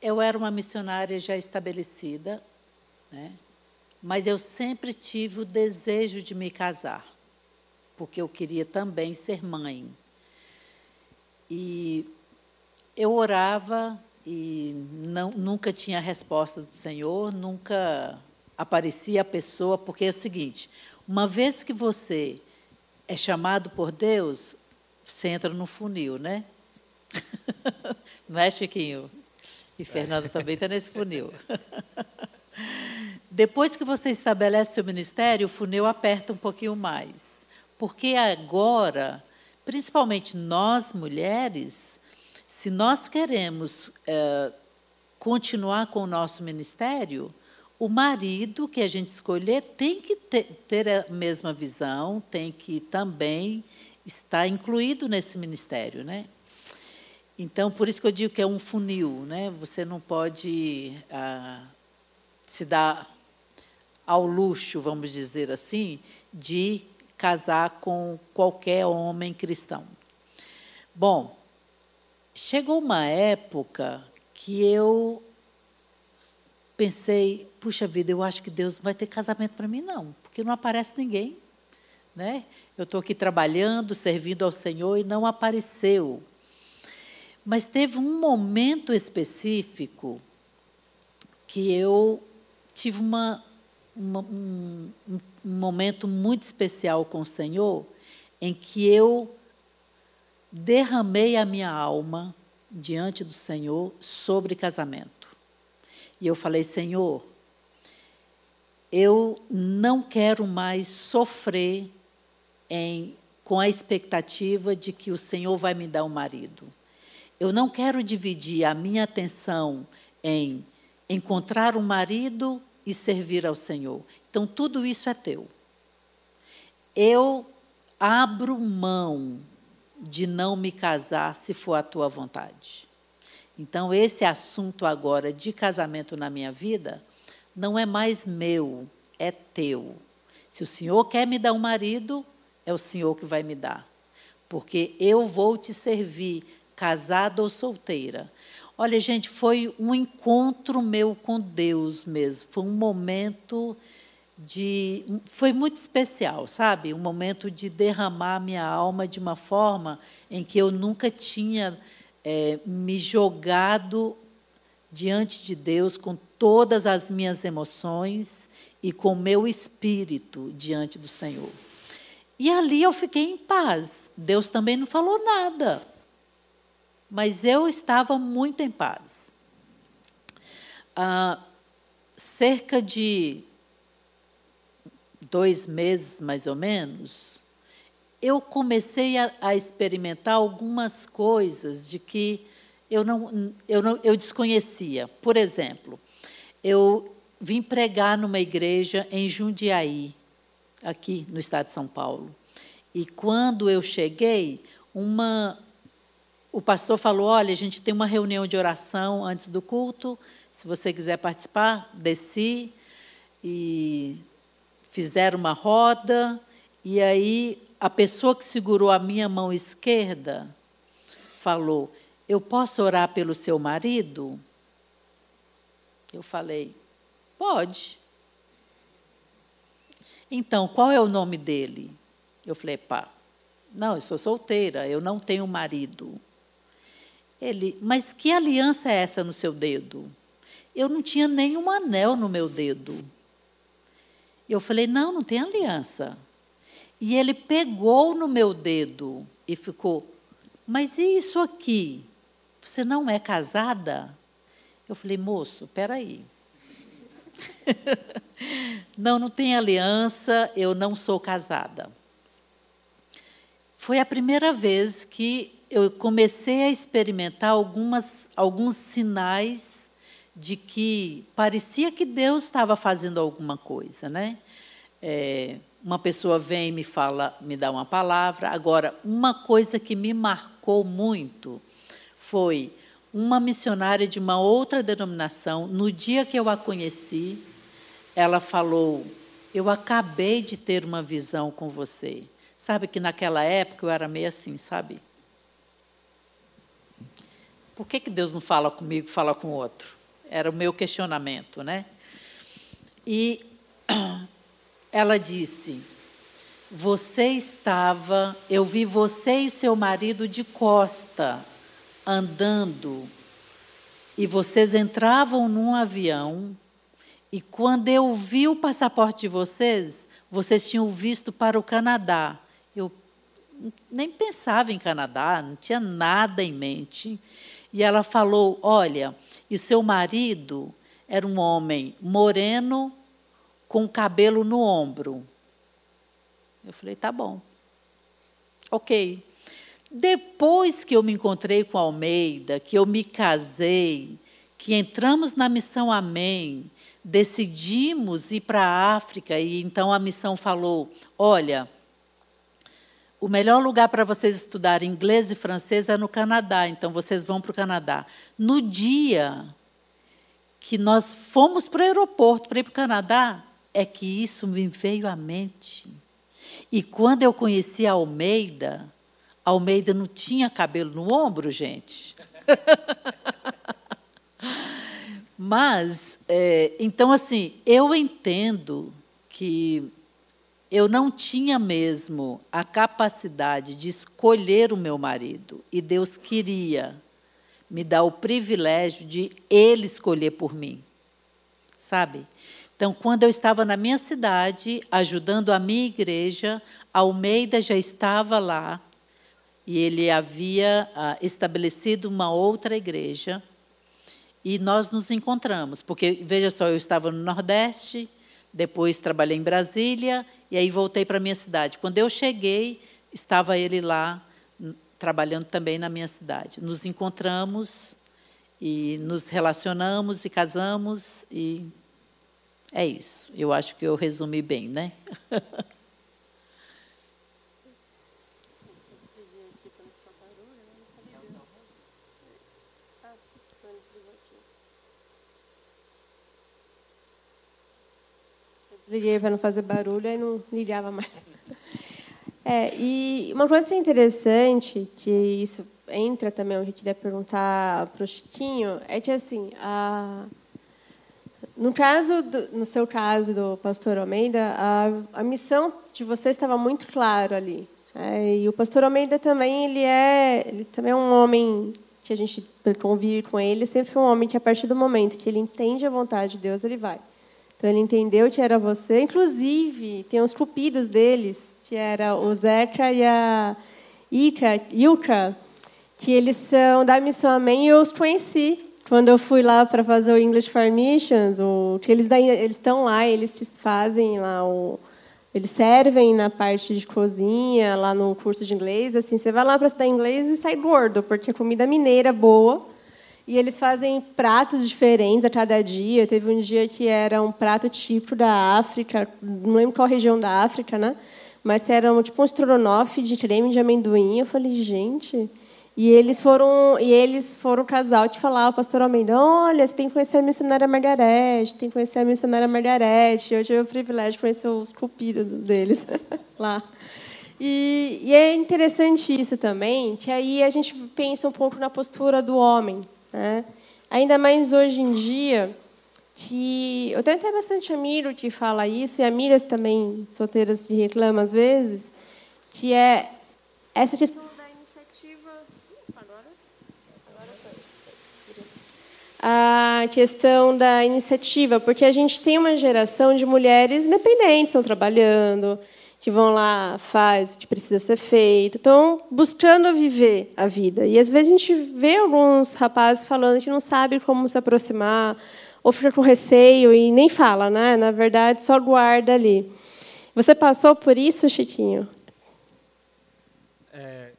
eu era uma missionária já estabelecida, né? mas eu sempre tive o desejo de me casar, porque eu queria também ser mãe. E eu orava e não, nunca tinha resposta do Senhor, nunca aparecia a pessoa, porque é o seguinte: uma vez que você é chamado por Deus, você entra no funil, né? Não é, Chiquinho? E Fernanda também está nesse funil. Depois que você estabelece seu ministério, o funil aperta um pouquinho mais. Porque agora, principalmente nós mulheres, se nós queremos é, continuar com o nosso ministério, o marido que a gente escolher tem que ter, ter a mesma visão, tem que também estar incluído nesse ministério, né? Então, por isso que eu digo que é um funil, né? Você não pode ah, se dar ao luxo, vamos dizer assim, de casar com qualquer homem cristão. Bom, chegou uma época que eu pensei, puxa vida, eu acho que Deus não vai ter casamento para mim não, porque não aparece ninguém, né? Eu estou aqui trabalhando, servindo ao Senhor e não apareceu. Mas teve um momento específico que eu tive uma, uma um, um, momento muito especial com o Senhor, em que eu derramei a minha alma diante do Senhor sobre casamento. E eu falei, Senhor, eu não quero mais sofrer em, com a expectativa de que o Senhor vai me dar um marido. Eu não quero dividir a minha atenção em encontrar um marido e servir ao Senhor. Então, tudo isso é teu. Eu abro mão de não me casar se for a tua vontade. Então, esse assunto agora de casamento na minha vida não é mais meu, é teu. Se o Senhor quer me dar um marido, é o Senhor que vai me dar. Porque eu vou te servir casada ou solteira. Olha, gente, foi um encontro meu com Deus mesmo. Foi um momento de. Foi muito especial, sabe? Um momento de derramar minha alma de uma forma em que eu nunca tinha é, me jogado diante de Deus com todas as minhas emoções e com meu espírito diante do Senhor. E ali eu fiquei em paz. Deus também não falou nada mas eu estava muito em paz. Ah, cerca de dois meses, mais ou menos, eu comecei a, a experimentar algumas coisas de que eu não, eu não eu desconhecia. Por exemplo, eu vim pregar numa igreja em Jundiaí, aqui no estado de São Paulo. E quando eu cheguei, uma o pastor falou: olha, a gente tem uma reunião de oração antes do culto. Se você quiser participar, desci e fizeram uma roda. E aí a pessoa que segurou a minha mão esquerda falou: Eu posso orar pelo seu marido? Eu falei: Pode. Então, qual é o nome dele? Eu falei: Pá, não, eu sou solteira, eu não tenho marido. Ele, mas que aliança é essa no seu dedo? Eu não tinha nenhum anel no meu dedo. Eu falei, não, não tem aliança. E ele pegou no meu dedo e ficou, mas e isso aqui? Você não é casada? Eu falei, moço, peraí. não, não tem aliança, eu não sou casada. Foi a primeira vez que eu comecei a experimentar algumas, alguns sinais de que parecia que Deus estava fazendo alguma coisa, né? É, uma pessoa vem e me fala, me dá uma palavra. Agora, uma coisa que me marcou muito foi uma missionária de uma outra denominação. No dia que eu a conheci, ela falou: Eu acabei de ter uma visão com você. Sabe que naquela época eu era meio assim, sabe? Por que, que Deus não fala comigo, fala com outro? Era o meu questionamento, né? E ela disse: Você estava, eu vi você e seu marido de costa andando, e vocês entravam num avião, e quando eu vi o passaporte de vocês, vocês tinham visto para o Canadá. Eu nem pensava em Canadá, não tinha nada em mente. E ela falou: Olha, e seu marido era um homem moreno, com cabelo no ombro. Eu falei, tá bom. Ok. Depois que eu me encontrei com Almeida, que eu me casei, que entramos na missão Amém, decidimos ir para a África, e então a missão falou: olha, o melhor lugar para vocês estudarem inglês e francês é no Canadá, então vocês vão para o Canadá. No dia que nós fomos para o aeroporto para ir para o Canadá, é que isso me veio à mente. E quando eu conheci a Almeida, Almeida não tinha cabelo no ombro, gente. Mas, é, então, assim, eu entendo que eu não tinha mesmo a capacidade de escolher o meu marido. E Deus queria me dar o privilégio de ele escolher por mim. Sabe? Então, quando eu estava na minha cidade, ajudando a minha igreja, Almeida já estava lá e ele havia ah, estabelecido uma outra igreja. E nós nos encontramos, porque, veja só, eu estava no Nordeste, depois trabalhei em Brasília, e aí voltei para a minha cidade. Quando eu cheguei, estava ele lá, trabalhando também na minha cidade. Nos encontramos e nos relacionamos e casamos, e é isso. Eu acho que eu resumi bem, né? Desliguei para não fazer barulho e não ligava mais. É, e uma coisa interessante, que isso entra também, eu queria perguntar para o Chiquinho, é que assim, a no caso, do, no seu caso do pastor Almeida, a, a missão de você estava muito claro ali. É, e o pastor Almeida também ele é, ele também é um homem que a gente convive com ele, sempre foi um homem que a partir do momento que ele entende a vontade de Deus, ele vai. Então ele entendeu que era você, inclusive tem os cupidos deles, que era o Zeca e a Ika, Ilka, que eles são da missão Amém, e eu os conheci quando eu fui lá para fazer o English for Missions, o, que eles estão lá, eles fazem lá o eles servem na parte de cozinha, lá no curso de inglês, assim, você vai lá para estudar inglês e sai gordo, porque a comida mineira é boa. E eles fazem pratos diferentes a cada dia. Teve um dia que era um prato típico da África, não lembro qual região da África, né? Mas era um, tipo um estrogonofe de creme de amendoim. Eu falei, gente, e eles foram e eles foram o casal de falar, o pastor Almeida, olha, você tem que conhecer a missionária Margarete, tem que conhecer a missionária Margarete. Eu tive o privilégio de conhecer os cupidos deles lá. E, e, é interessante isso também, que aí a gente pensa um pouco na postura do homem. Né? Ainda mais hoje em dia, que eu tenho até bastante amigo que fala isso, e amigas também solteiras que reclamam às vezes, que é essa questão a questão da iniciativa, porque a gente tem uma geração de mulheres independentes, estão trabalhando, que vão lá, faz o que precisa ser feito, estão buscando viver a vida. E às vezes a gente vê alguns rapazes falando que não sabe como se aproximar, ou fica com receio e nem fala, né? Na verdade, só guarda ali. Você passou por isso, Chiquinho? É...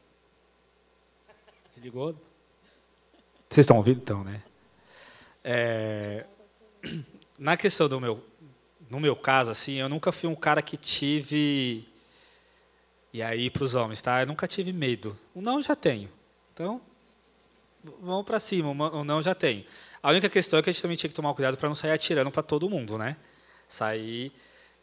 Desligou? Vocês estão ouvindo, então, né? É... Na questão do meu, no meu caso, assim, eu nunca fui um cara que tive e aí para os homens, tá? Eu nunca tive medo. O não já tenho. Então, vamos para cima. O não já tenho. A única questão é que a gente também tinha que tomar cuidado para não sair atirando para todo mundo, né? Sair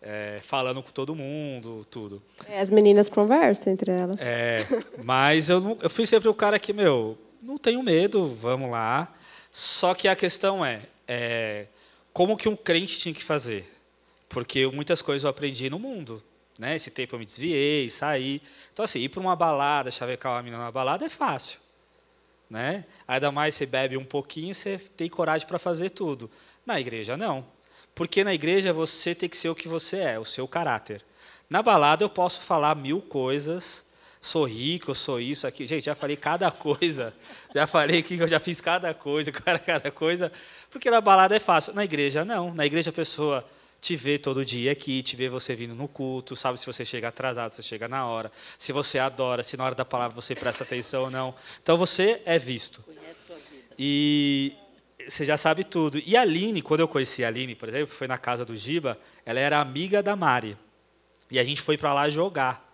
é, falando com todo mundo, tudo. É, as meninas conversam entre elas. É, mas eu, não, eu fui sempre o cara que, meu, não tenho medo, vamos lá. Só que a questão é, é como que um crente tinha que fazer? Porque muitas coisas eu aprendi no mundo. Né? Esse tempo eu me desviei, saí. Então, assim, ir para uma balada, chavecar uma menina na balada é fácil. Né? Ainda mais você bebe um pouquinho, você tem coragem para fazer tudo. Na igreja, não. Porque na igreja você tem que ser o que você é, o seu caráter. Na balada eu posso falar mil coisas, sou rico, sou isso aqui. Gente, já falei cada coisa. Já falei que eu já fiz cada coisa, cada coisa. Porque na balada é fácil. Na igreja, não. Na igreja a pessoa te vê todo dia aqui, te vê você vindo no culto, sabe se você chega atrasado, se chega na hora, se você adora, se na hora da palavra você presta atenção ou não. Então você é visto. E você já sabe tudo. E a Aline, quando eu conheci a Aline, por exemplo, foi na casa do Giba, ela era amiga da Mari. E a gente foi para lá jogar.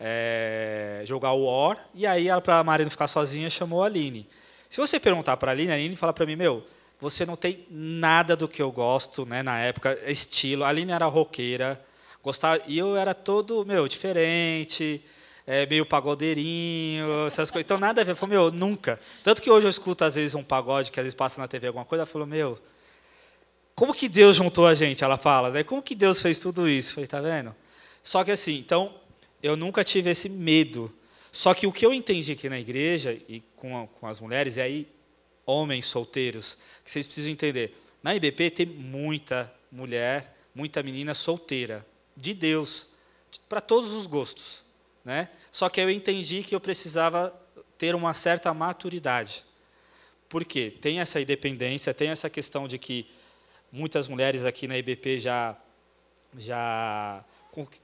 É, jogar o War, e aí, para a Mari não ficar sozinha, chamou a Aline. Se você perguntar para a Aline, a Aline fala para mim, meu, você não tem nada do que eu gosto, né? Na época, estilo. A Aline era roqueira, gostava, e eu era todo, meu, diferente, é, meio pagodeirinho, essas coisas. Então, nada a ver. Eu falei, meu, nunca. Tanto que hoje eu escuto, às vezes, um pagode, que às vezes passa na TV alguma coisa, eu falo, meu, como que Deus juntou a gente? Ela fala, né? Como que Deus fez tudo isso? Eu falei, tá vendo? Só que assim, então, eu nunca tive esse medo. Só que o que eu entendi aqui na igreja, e com, com as mulheres, e aí homens solteiros, que vocês precisam entender. Na IBP tem muita mulher, muita menina solteira, de Deus, para todos os gostos. Né? Só que eu entendi que eu precisava ter uma certa maturidade. Por quê? Tem essa independência, tem essa questão de que muitas mulheres aqui na IBP já, já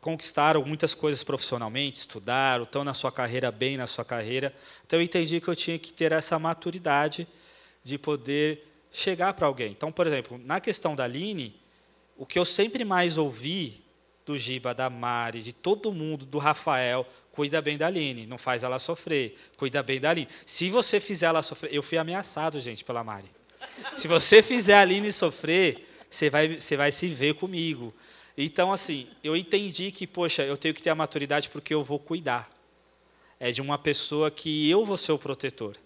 conquistaram muitas coisas profissionalmente, estudaram, estão na sua carreira bem na sua carreira. Então eu entendi que eu tinha que ter essa maturidade de poder chegar para alguém. Então, por exemplo, na questão da Aline, o que eu sempre mais ouvi do Giba, da Mari, de todo mundo, do Rafael, cuida bem da Aline, não faz ela sofrer, cuida bem da Aline. Se você fizer ela sofrer, eu fui ameaçado, gente, pela Mari. Se você fizer a Aline sofrer, você vai, você vai se ver comigo. Então, assim, eu entendi que, poxa, eu tenho que ter a maturidade porque eu vou cuidar. É de uma pessoa que eu vou ser o protetor.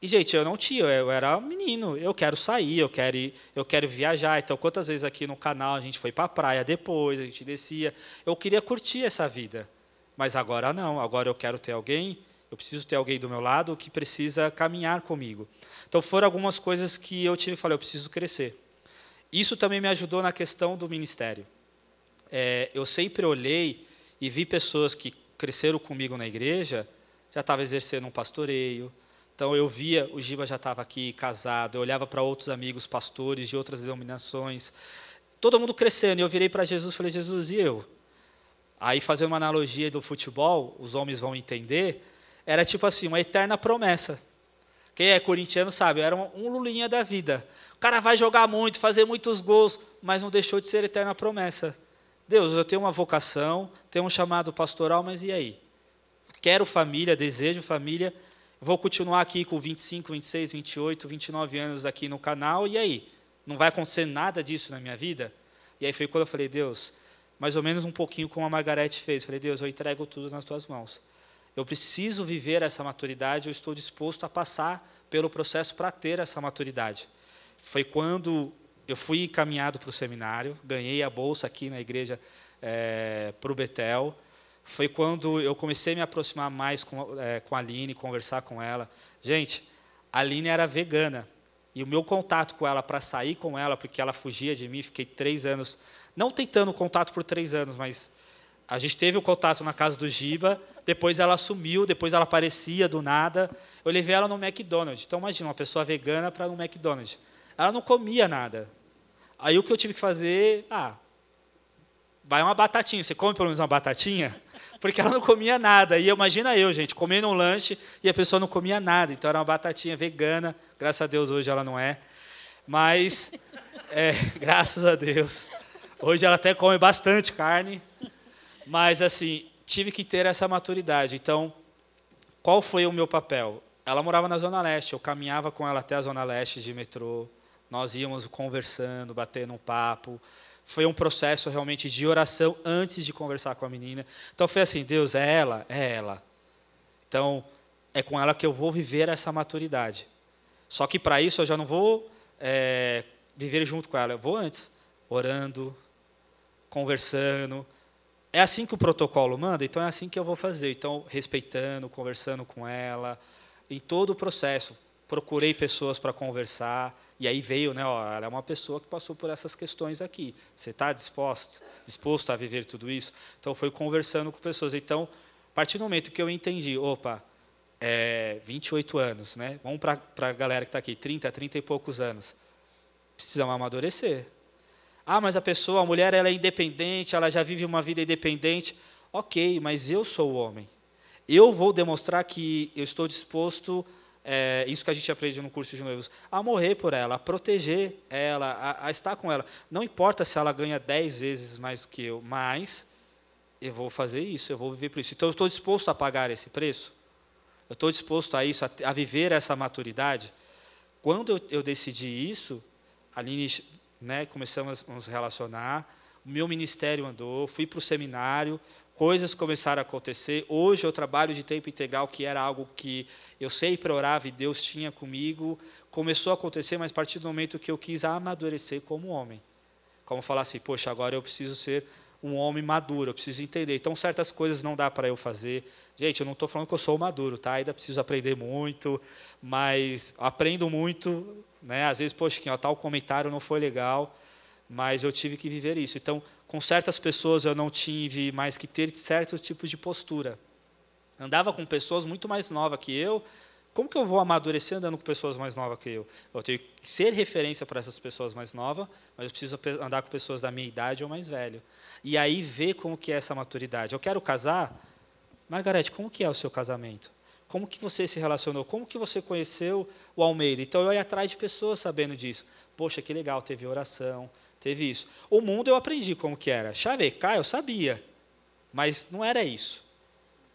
E, gente, eu não tinha, eu era menino, eu quero sair, eu quero, ir, eu quero viajar. Então, quantas vezes aqui no canal a gente foi para a praia depois, a gente descia. Eu queria curtir essa vida. Mas agora não, agora eu quero ter alguém, eu preciso ter alguém do meu lado que precisa caminhar comigo. Então, foram algumas coisas que eu tive e falei, eu preciso crescer. Isso também me ajudou na questão do ministério. É, eu sempre olhei e vi pessoas que cresceram comigo na igreja, já estava exercendo um pastoreio, então eu via, o Giba já estava aqui casado, eu olhava para outros amigos pastores de outras denominações, todo mundo crescendo, e eu virei para Jesus e falei, Jesus, e eu? Aí fazer uma analogia do futebol, os homens vão entender, era tipo assim, uma eterna promessa. Quem é corintiano sabe, era um lulinha da vida. O cara vai jogar muito, fazer muitos gols, mas não deixou de ser eterna promessa. Deus, eu tenho uma vocação, tenho um chamado pastoral, mas e aí? Quero família, desejo família, Vou continuar aqui com 25, 26, 28, 29 anos aqui no canal, e aí? Não vai acontecer nada disso na minha vida? E aí foi quando eu falei, Deus, mais ou menos um pouquinho como a Margarete fez. Falei, Deus, eu entrego tudo nas tuas mãos. Eu preciso viver essa maturidade, eu estou disposto a passar pelo processo para ter essa maturidade. Foi quando eu fui encaminhado para o seminário, ganhei a bolsa aqui na igreja é, para o Betel, foi quando eu comecei a me aproximar mais com, é, com a Aline, conversar com ela. Gente, a Aline era vegana. E o meu contato com ela, para sair com ela, porque ela fugia de mim, fiquei três anos, não tentando contato por três anos, mas a gente teve o contato na casa do Giba, depois ela sumiu, depois ela aparecia do nada. Eu levei ela no McDonald's. Então, imagina, uma pessoa vegana para no McDonald's. Ela não comia nada. Aí o que eu tive que fazer, ah, vai uma batatinha. Você come pelo menos uma batatinha? Porque ela não comia nada. E imagina eu, gente, comendo um lanche e a pessoa não comia nada. Então era uma batatinha vegana. Graças a Deus hoje ela não é. Mas, é, graças a Deus. Hoje ela até come bastante carne. Mas, assim, tive que ter essa maturidade. Então, qual foi o meu papel? Ela morava na Zona Leste. Eu caminhava com ela até a Zona Leste de metrô. Nós íamos conversando, batendo um papo foi um processo realmente de oração antes de conversar com a menina. Então foi assim: Deus, é ela? É ela. Então é com ela que eu vou viver essa maturidade. Só que para isso eu já não vou é, viver junto com ela, eu vou antes, orando, conversando. É assim que o protocolo manda, então é assim que eu vou fazer. Então, respeitando, conversando com ela, em todo o processo. Procurei pessoas para conversar, e aí veio, né, ó, ela é uma pessoa que passou por essas questões aqui. Você está disposto, disposto a viver tudo isso? Então foi conversando com pessoas. Então, a partir do momento que eu entendi, opa, é, 28 anos, né? Vamos para a galera que está aqui, 30, 30 e poucos anos. Precisamos amadurecer. Ah, mas a pessoa, a mulher, ela é independente, ela já vive uma vida independente. Ok, mas eu sou o homem. Eu vou demonstrar que eu estou disposto é, isso que a gente aprende no curso de noivos, a morrer por ela, a proteger ela, a, a, estar com ela. Não importa se ela ganha dez vezes mais do que eu, mas eu vou fazer isso, eu vou viver por isso. Então, eu estou disposto a pagar esse preço? Eu estou disposto a isso, a, a viver essa maturidade? Quando eu, eu decidi isso, a Aline, né, começamos a nos relacionar, o meu ministério andou, fui para o seminário, coisas começaram a acontecer. Hoje eu trabalho de tempo integral, que era algo que eu sempre orava e Deus tinha comigo. Começou a acontecer, mas a partir do momento que eu quis amadurecer como homem. Como falar assim, poxa, agora eu preciso ser um homem maduro, eu preciso entender. Então, certas coisas não dá para eu fazer. Gente, eu não estou falando que eu sou maduro, tá? Ainda preciso aprender muito, mas aprendo muito. Né? Às vezes, poxa, tal comentário não foi legal, mas eu tive que viver isso. Então, com certas pessoas eu não tive mais que ter certos tipos de postura. Andava com pessoas muito mais novas que eu. Como que eu vou amadurecer andando com pessoas mais novas que eu? Eu tenho que ser referência para essas pessoas mais novas, mas eu preciso andar com pessoas da minha idade ou mais velho. E aí ver como que é essa maturidade. Eu quero casar. Margarete, como que é o seu casamento? Como que você se relacionou? Como que você conheceu o Almeida? Então eu ia atrás de pessoas sabendo disso. Poxa, que legal, teve oração, Teve isso. O mundo eu aprendi como que era. Chavecar eu sabia, mas não era isso.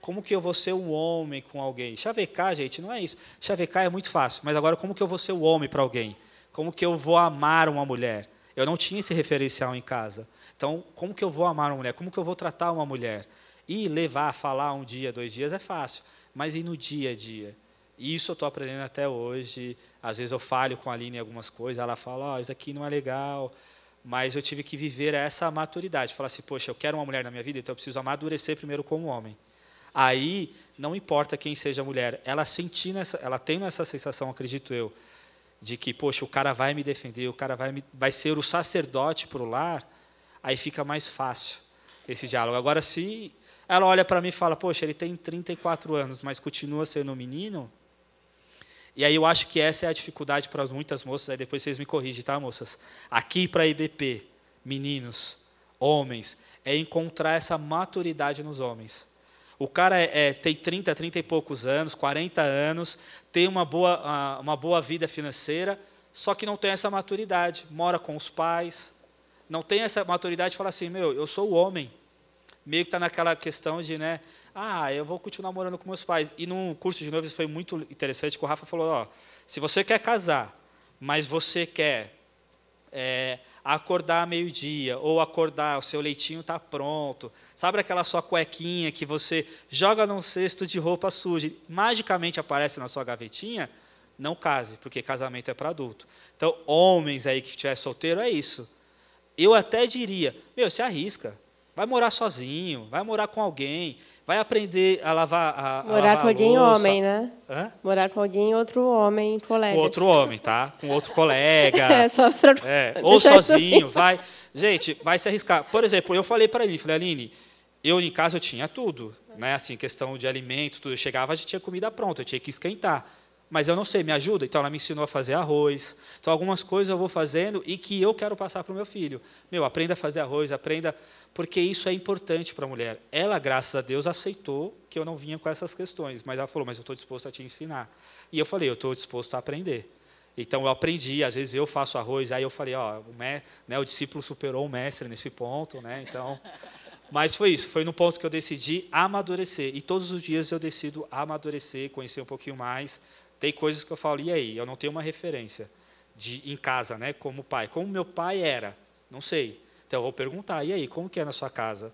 Como que eu vou ser um homem com alguém? Chavecar, gente, não é isso. Chavecar é muito fácil, mas agora como que eu vou ser o um homem para alguém? Como que eu vou amar uma mulher? Eu não tinha esse referencial em casa. Então, como que eu vou amar uma mulher? Como que eu vou tratar uma mulher? E levar, falar um dia, dois dias é fácil, mas e no dia a dia? Isso eu estou aprendendo até hoje. Às vezes eu falho com a Aline em algumas coisas, ela fala, oh, isso aqui não é legal mas eu tive que viver essa maturidade. Falar assim, poxa, eu quero uma mulher na minha vida, então eu preciso amadurecer primeiro como homem. Aí, não importa quem seja a mulher, ela sentindo essa, ela tendo essa sensação, acredito eu, de que, poxa, o cara vai me defender, o cara vai, me, vai ser o sacerdote para o lar, aí fica mais fácil esse diálogo. Agora, se ela olha para mim e fala, poxa, ele tem 34 anos, mas continua sendo um menino, e aí eu acho que essa é a dificuldade para muitas moças, aí depois vocês me corrigem, tá, moças? Aqui para a IBP, meninos, homens, é encontrar essa maturidade nos homens. O cara é, é, tem 30, 30 e poucos anos, 40 anos, tem uma boa, uma boa vida financeira, só que não tem essa maturidade. Mora com os pais, não tem essa maturidade de falar assim: meu, eu sou o homem. Meio que está naquela questão de, né, ah, eu vou continuar morando com meus pais. E no curso de noivos foi muito interessante que o Rafa falou, ó, se você quer casar, mas você quer é, acordar meio-dia, ou acordar, o seu leitinho está pronto, sabe aquela sua cuequinha que você joga num cesto de roupa suja, magicamente aparece na sua gavetinha, não case, porque casamento é para adulto. Então, homens aí que estiver solteiro, é isso. Eu até diria, meu, se arrisca. Vai morar sozinho, vai morar com alguém, vai aprender a lavar a Morar lavar com alguém homem, né? Hã? Morar com alguém, outro homem, colega. Com outro homem, tá? Com outro colega. É, só pra É, ou sozinho, vai. Gente, vai se arriscar. Por exemplo, eu falei para ele, falei, Aline, eu em casa eu tinha tudo, né? Assim, questão de alimento, tudo. Eu chegava, já tinha comida pronta, eu tinha que esquentar. Mas eu não sei, me ajuda? Então ela me ensinou a fazer arroz. Então algumas coisas eu vou fazendo e que eu quero passar para o meu filho. Meu, aprenda a fazer arroz, aprenda, porque isso é importante para a mulher. Ela, graças a Deus, aceitou que eu não vinha com essas questões, mas ela falou, mas eu estou disposto a te ensinar. E eu falei, eu estou disposto a aprender. Então eu aprendi, às vezes eu faço arroz, aí eu falei, ó, o, me, né, o discípulo superou o mestre nesse ponto, né? Então, mas foi isso, foi no ponto que eu decidi amadurecer. E todos os dias eu decido amadurecer, conhecer um pouquinho mais. Tem coisas que eu falo, e aí? Eu não tenho uma referência de em casa, né, como pai. Como meu pai era, não sei. Então eu vou perguntar, e aí, como que é na sua casa?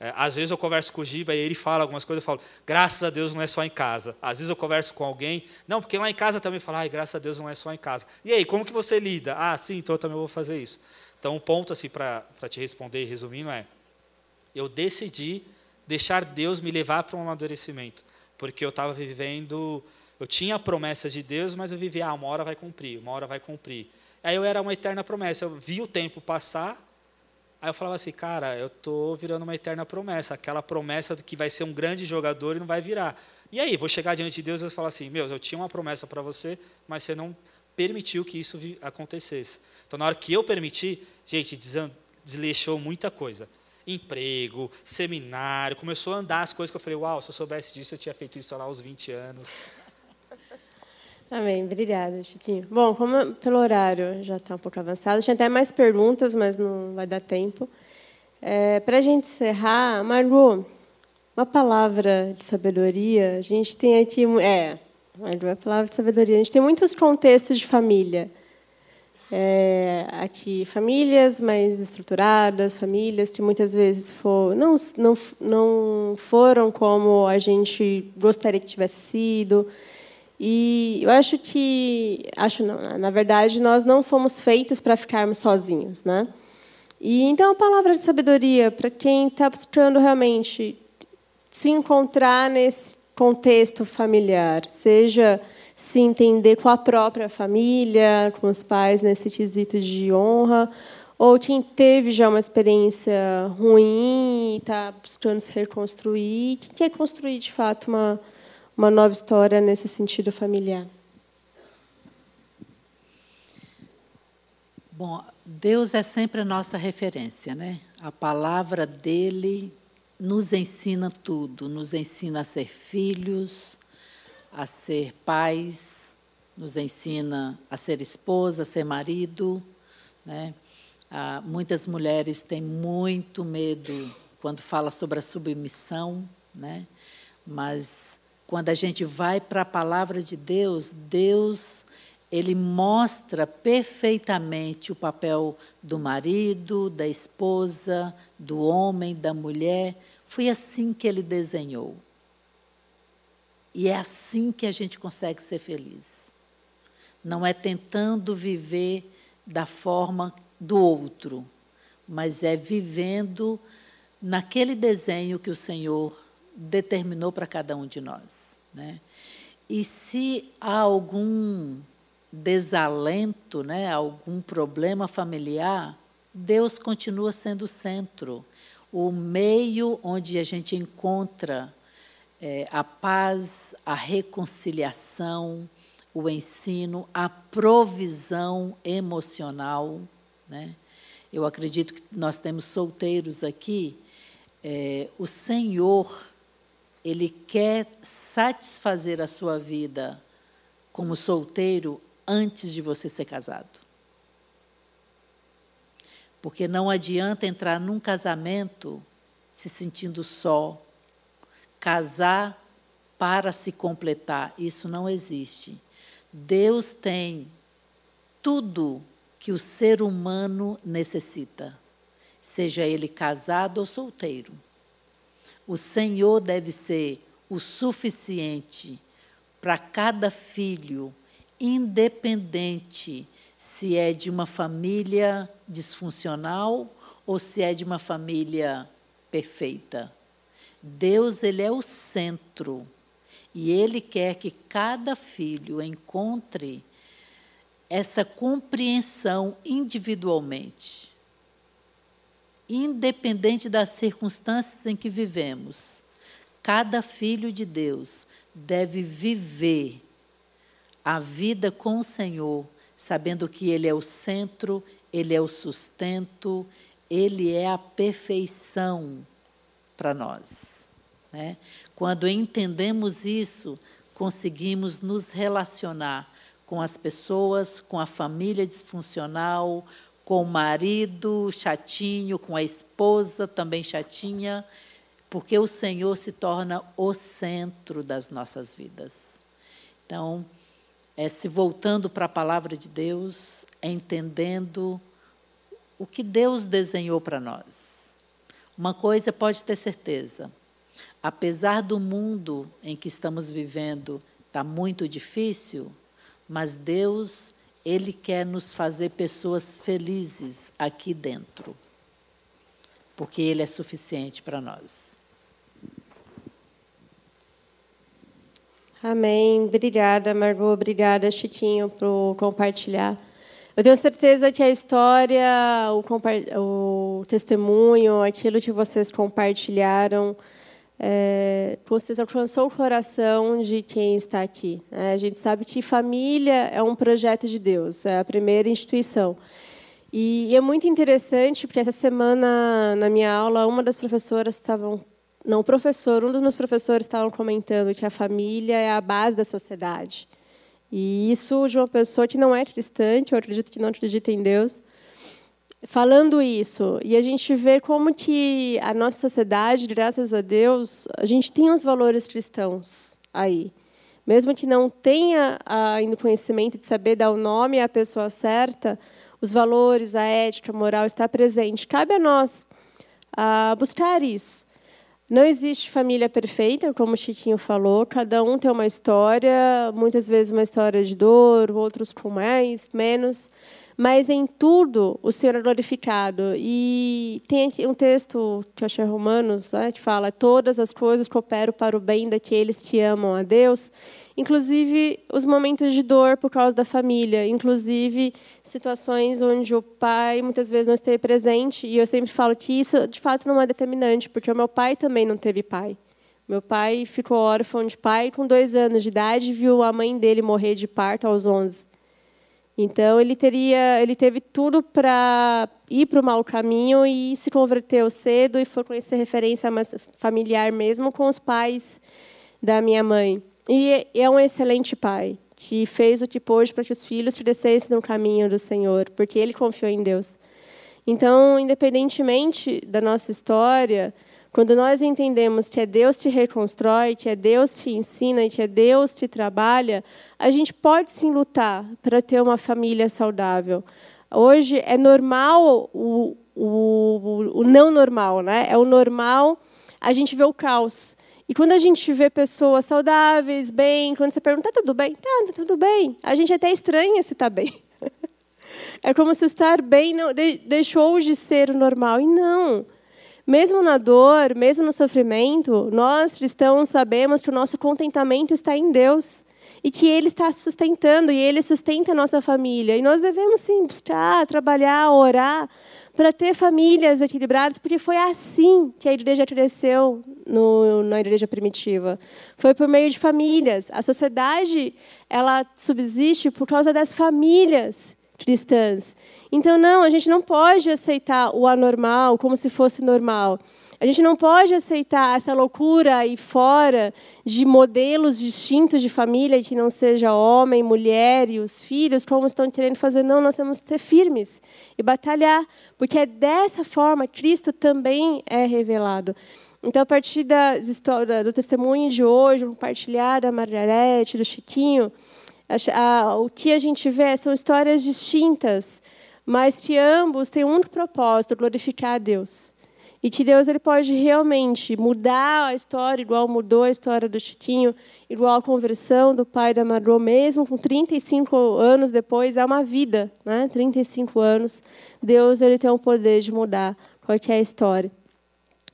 É, às vezes eu converso com o Giba e ele fala algumas coisas, eu falo, graças a Deus não é só em casa. Às vezes eu converso com alguém, não, porque lá em casa também fala, ai, graças a Deus não é só em casa. E aí, como que você lida? Ah, sim, então eu também vou fazer isso. Então, um ponto assim para te responder, resumindo, é, eu decidi deixar Deus me levar para um amadurecimento, porque eu estava vivendo, eu tinha a promessa de Deus, mas eu vivia, ah, uma hora vai cumprir, uma hora vai cumprir. Aí eu era uma eterna promessa, eu vi o tempo passar, aí eu falava assim, cara, eu estou virando uma eterna promessa, aquela promessa de que vai ser um grande jogador e não vai virar. E aí, vou chegar diante de Deus e vou falar assim, meu, eu tinha uma promessa para você, mas você não permitiu que isso acontecesse. Então, na hora que eu permiti, gente, desleixou muita coisa emprego, seminário, começou a andar as coisas que eu falei, uau, se eu soubesse disso, eu tinha feito isso lá aos 20 anos. Amém, obrigada, Chiquinho. Bom, como pelo horário já está um pouco avançado, tinha até mais perguntas, mas não vai dar tempo. É, Para a gente encerrar, Margot, uma palavra de sabedoria, a gente tem aqui. É, Margot, uma palavra de sabedoria. A gente tem muitos contextos de família é, aqui famílias mais estruturadas, famílias que muitas vezes for, não, não, não foram como a gente gostaria que tivesse sido. E eu acho que, acho não, na verdade, nós não fomos feitos para ficarmos sozinhos, né? E então a palavra de sabedoria para quem está buscando realmente se encontrar nesse contexto familiar, seja se entender com a própria família, com os pais nesse quesito de honra, ou quem teve já uma experiência ruim e está buscando se reconstruir, quem quer construir de fato uma, uma nova história nesse sentido familiar. Bom, Deus é sempre a nossa referência, né? A palavra dele nos ensina tudo, nos ensina a ser filhos, a ser pais, nos ensina a ser esposa, a ser marido. Né? Ah, muitas mulheres têm muito medo quando fala sobre a submissão, né? mas quando a gente vai para a palavra de Deus, Deus ele mostra perfeitamente o papel do marido, da esposa, do homem, da mulher. Foi assim que ele desenhou. E é assim que a gente consegue ser feliz. Não é tentando viver da forma do outro, mas é vivendo naquele desenho que o Senhor determinou para cada um de nós. Né? E se há algum desalento, né, algum problema familiar, Deus continua sendo o centro, o meio onde a gente encontra é, a paz, a reconciliação, o ensino, a provisão emocional. Né? Eu acredito que nós temos solteiros aqui. É, o Senhor, Ele quer satisfazer a sua vida como solteiro antes de você ser casado. Porque não adianta entrar num casamento se sentindo só, casar para se completar. Isso não existe. Deus tem tudo que o ser humano necessita, seja ele casado ou solteiro. O Senhor deve ser o suficiente para cada filho, independente se é de uma família disfuncional ou se é de uma família perfeita. Deus, ele é o centro. E ele quer que cada filho encontre essa compreensão individualmente. Independente das circunstâncias em que vivemos, cada filho de Deus deve viver a vida com o Senhor, sabendo que Ele é o centro, Ele é o sustento, Ele é a perfeição para nós. Né? Quando entendemos isso, conseguimos nos relacionar com as pessoas, com a família disfuncional, com o marido chatinho, com a esposa também chatinha, porque o Senhor se torna o centro das nossas vidas. Então, é se voltando para a palavra de Deus, é entendendo o que Deus desenhou para nós. Uma coisa pode ter certeza: apesar do mundo em que estamos vivendo estar tá muito difícil, mas Deus, Ele quer nos fazer pessoas felizes aqui dentro, porque Ele é suficiente para nós. Amém. Obrigada, Margot. Obrigada, Chiquinho, por compartilhar. Eu tenho certeza que a história, o, o testemunho, aquilo que vocês compartilharam, é, com certeza alcançou o coração de quem está aqui. Né? A gente sabe que família é um projeto de Deus, é a primeira instituição. E, e é muito interessante, porque essa semana, na minha aula, uma das professoras estavam não, professor, um dos meus professores estavam comentando que a família é a base da sociedade. E isso de uma pessoa que não é cristã, eu acredito que não acredita em Deus, falando isso. E a gente vê como que a nossa sociedade, graças a Deus, a gente tem os valores cristãos aí. Mesmo que não tenha ainda o conhecimento de saber dar o nome à pessoa certa, os valores, a ética, a moral está presente. Cabe a nós a buscar isso. Não existe família perfeita, como o Chiquinho falou. Cada um tem uma história, muitas vezes uma história de dor, outros com mais, menos. Mas em tudo o Senhor é glorificado. E tem um texto que eu achei Romanos, né, que fala: todas as coisas cooperam para o bem daqueles que amam a Deus inclusive os momentos de dor por causa da família, inclusive situações onde o pai muitas vezes não esteve presente, e eu sempre falo que isso de fato não é determinante, porque o meu pai também não teve pai. Meu pai ficou órfão de pai com dois anos de idade, viu a mãe dele morrer de parto aos 11. Então ele teria, ele teve tudo para ir para o mau caminho e se converteu cedo e foi conhecer referência familiar mesmo com os pais da minha mãe. E é um excelente pai, que fez o que pôde para que os filhos crescessem no caminho do Senhor, porque ele confiou em Deus. Então, independentemente da nossa história, quando nós entendemos que é Deus que reconstrói, que é Deus que ensina e que é Deus que trabalha, a gente pode sim lutar para ter uma família saudável. Hoje é normal o, o, o não normal, né? É o normal a gente vê o caos. E quando a gente vê pessoas saudáveis, bem, quando você pergunta, tá tudo bem? Tá, tá tudo bem. A gente até estranha se está bem. É como se estar bem não, deixou de ser o normal. E não. Mesmo na dor, mesmo no sofrimento, nós cristãos sabemos que o nosso contentamento está em Deus e que Ele está sustentando e Ele sustenta a nossa família. E nós devemos sim buscar, trabalhar, orar para ter famílias equilibradas, porque foi assim que a igreja cresceu no, na igreja primitiva. Foi por meio de famílias. A sociedade ela subsiste por causa das famílias cristãs. Então, não, a gente não pode aceitar o anormal como se fosse normal. A gente não pode aceitar essa loucura aí fora de modelos distintos de família, que não seja homem, mulher e os filhos, como estão querendo fazer. Não, nós temos que ser firmes e batalhar, porque é dessa forma Cristo também é revelado. Então, a partir da história, do testemunho de hoje, compartilhar da Margarete, do Chiquinho, a, a, o que a gente vê são histórias distintas, mas que ambos têm um único propósito, glorificar a Deus. E que Deus ele pode realmente mudar a história, igual mudou a história do Chiquinho, igual a conversão do pai da Margot, mesmo com 35 anos depois, é uma vida, né? 35 anos. Deus ele tem o poder de mudar qualquer história.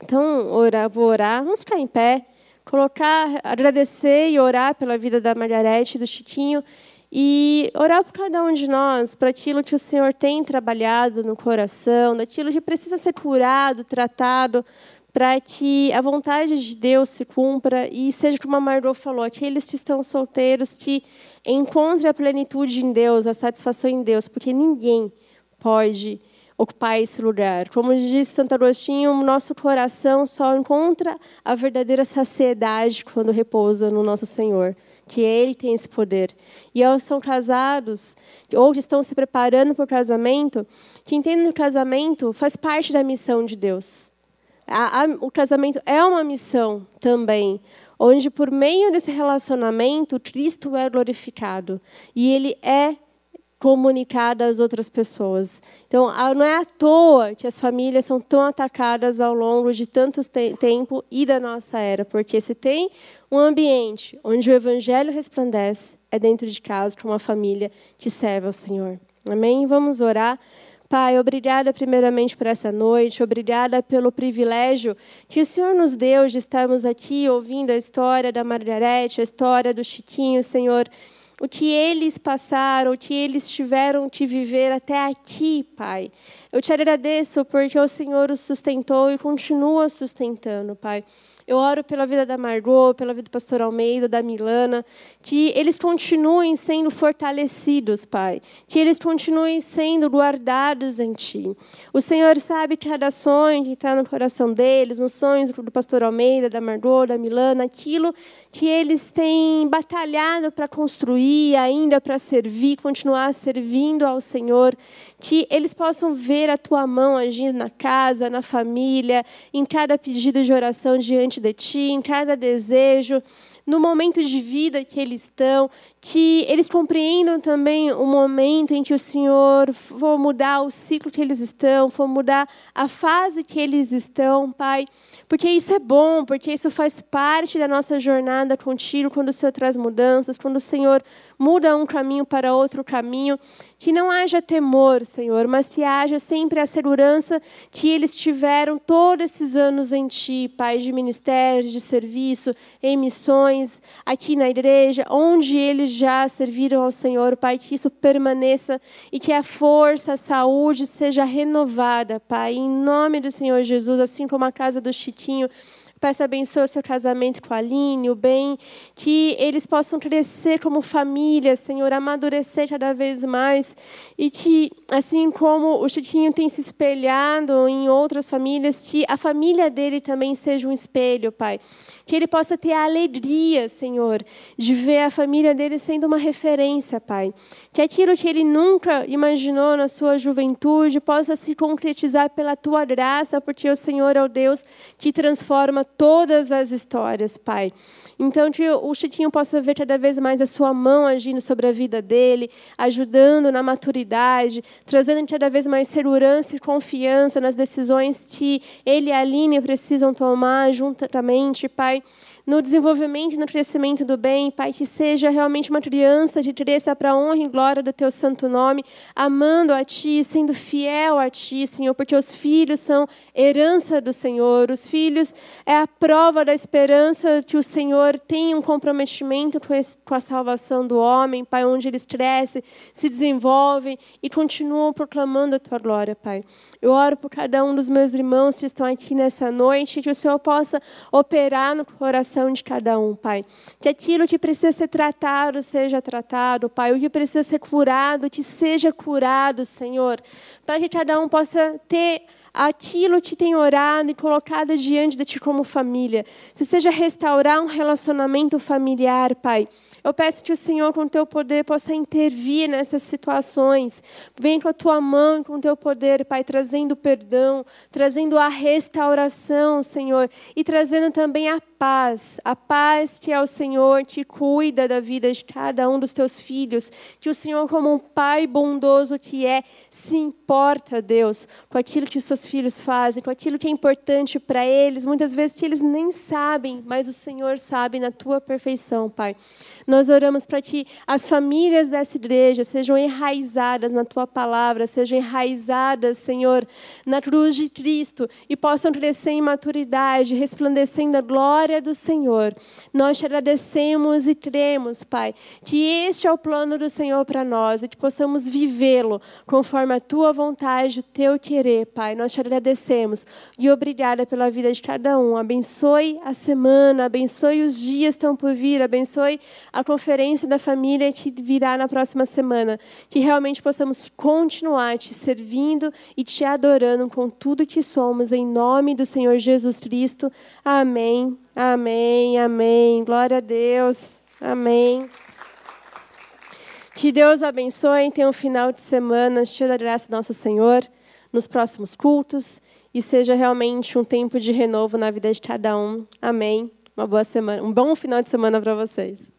Então, orar, vou orar, vamos ficar em pé, colocar, agradecer e orar pela vida da Margarete e do Chiquinho e orar por cada um de nós, para aquilo que o Senhor tem trabalhado no coração, daquilo que precisa ser curado, tratado, para que a vontade de Deus se cumpra e seja como a Margot falou, aqueles que estão solteiros que encontrem a plenitude em Deus, a satisfação em Deus, porque ninguém pode ocupar esse lugar. Como diz Santo Agostinho, o nosso coração só encontra a verdadeira saciedade quando repousa no nosso Senhor, que Ele tem esse poder. E aos são casados, ou que estão se preparando para o casamento, que entendem que o casamento faz parte da missão de Deus. A, a, o casamento é uma missão também, onde por meio desse relacionamento Cristo é glorificado e Ele é comunicada às outras pessoas. Então, não é à toa que as famílias são tão atacadas ao longo de tanto te tempo e da nossa era, porque se tem um ambiente onde o evangelho resplandece, é dentro de casa, com uma família que serve ao Senhor. Amém? Vamos orar. Pai, obrigada primeiramente por essa noite, obrigada pelo privilégio que o Senhor nos deu de estarmos aqui ouvindo a história da Margarete, a história do Chiquinho, Senhor o que eles passaram, o que eles tiveram que viver até aqui, Pai. Eu te agradeço porque o Senhor os sustentou e continua sustentando, Pai. Eu oro pela vida da Margot, pela vida do pastor Almeida, da Milana, que eles continuem sendo fortalecidos, Pai. Que eles continuem sendo guardados em Ti. O Senhor sabe cada sonho que está no coração deles, nos sonhos do pastor Almeida, da Margot, da Milana, aquilo que eles têm batalhado para construir, ainda para servir, continuar servindo ao Senhor. Que eles possam ver a Tua mão agindo na casa, na família, em cada pedido de oração diante diante de ti, em cada desejo, no momento de vida que eles estão, que eles compreendam também o momento em que o Senhor for mudar o ciclo que eles estão, for mudar a fase que eles estão, Pai. Porque isso é bom, porque isso faz parte da nossa jornada contigo, quando o Senhor traz mudanças, quando o Senhor muda um caminho para outro caminho. Que não haja temor, Senhor, mas que haja sempre a segurança que eles tiveram todos esses anos em Ti, Pai, de ministério, de serviço, em missões, aqui na igreja, onde eles já serviram ao Senhor, Pai, que isso permaneça e que a força, a saúde seja renovada, Pai, em nome do Senhor Jesus, assim como a casa do Chiquinho Peço abençoe o seu casamento com a Aline, o bem, que eles possam crescer como família, Senhor, amadurecer cada vez mais. E que, assim como o Chiquinho tem se espelhado em outras famílias, que a família dele também seja um espelho, Pai. Que ele possa ter a alegria, Senhor, de ver a família dele sendo uma referência, Pai. Que aquilo que ele nunca imaginou na sua juventude possa se concretizar pela tua graça, porque o Senhor é o Deus que transforma todas as histórias, Pai. Então, que o Chiquinho possa ver cada vez mais a sua mão agindo sobre a vida dele, ajudando na maturidade, trazendo cada vez mais segurança e confiança nas decisões que ele e a Aline precisam tomar juntamente, Pai no desenvolvimento e no crescimento do bem, Pai, que seja realmente uma criança que cresça para a honra e glória do Teu santo nome, amando a Ti, sendo fiel a Ti, Senhor, porque os filhos são herança do Senhor, os filhos é a prova da esperança que o Senhor tem um comprometimento com a salvação do homem, Pai, onde eles crescem, se desenvolvem e continuam proclamando a Tua glória, Pai. Eu oro por cada um dos meus irmãos que estão aqui nessa noite, que o Senhor possa operar no coração coração de cada um, Pai. Que aquilo que precisa ser tratado seja tratado, Pai. O que precisa ser curado, que seja curado, Senhor. Para que cada um possa ter aquilo que tem orado e colocado diante de Ti como família. Se seja restaurar um relacionamento familiar, Pai. Eu peço que o Senhor, com o teu poder, possa intervir nessas situações. Vem com a tua mão e com o teu poder, Pai, trazendo perdão, trazendo a restauração, Senhor, e trazendo também a paz, a paz que é o Senhor que cuida da vida de cada um dos teus filhos, que o Senhor, como um pai bondoso que é, se importa, Deus, com aquilo que os seus filhos fazem, com aquilo que é importante para eles, muitas vezes que eles nem sabem, mas o Senhor sabe na tua perfeição, Pai. Nós oramos para que as famílias dessa igreja sejam enraizadas na tua palavra, sejam enraizadas, Senhor, na cruz de Cristo e possam crescer em maturidade, resplandecendo a glória do Senhor. Nós te agradecemos e cremos, Pai, que este é o plano do Senhor para nós e que possamos vivê-lo conforme a tua vontade, o teu querer, Pai. Nós te agradecemos e obrigada pela vida de cada um. Abençoe a semana, abençoe os dias que estão por vir, abençoe a conferência da família que virá na próxima semana. Que realmente possamos continuar te servindo e te adorando com tudo que somos, em nome do Senhor Jesus Cristo. Amém, amém, amém. Glória a Deus. Amém. Que Deus abençoe, tenha um final de semana cheio da graça do nosso Senhor, nos próximos cultos, e seja realmente um tempo de renovo na vida de cada um. Amém. Uma boa semana, um bom final de semana para vocês.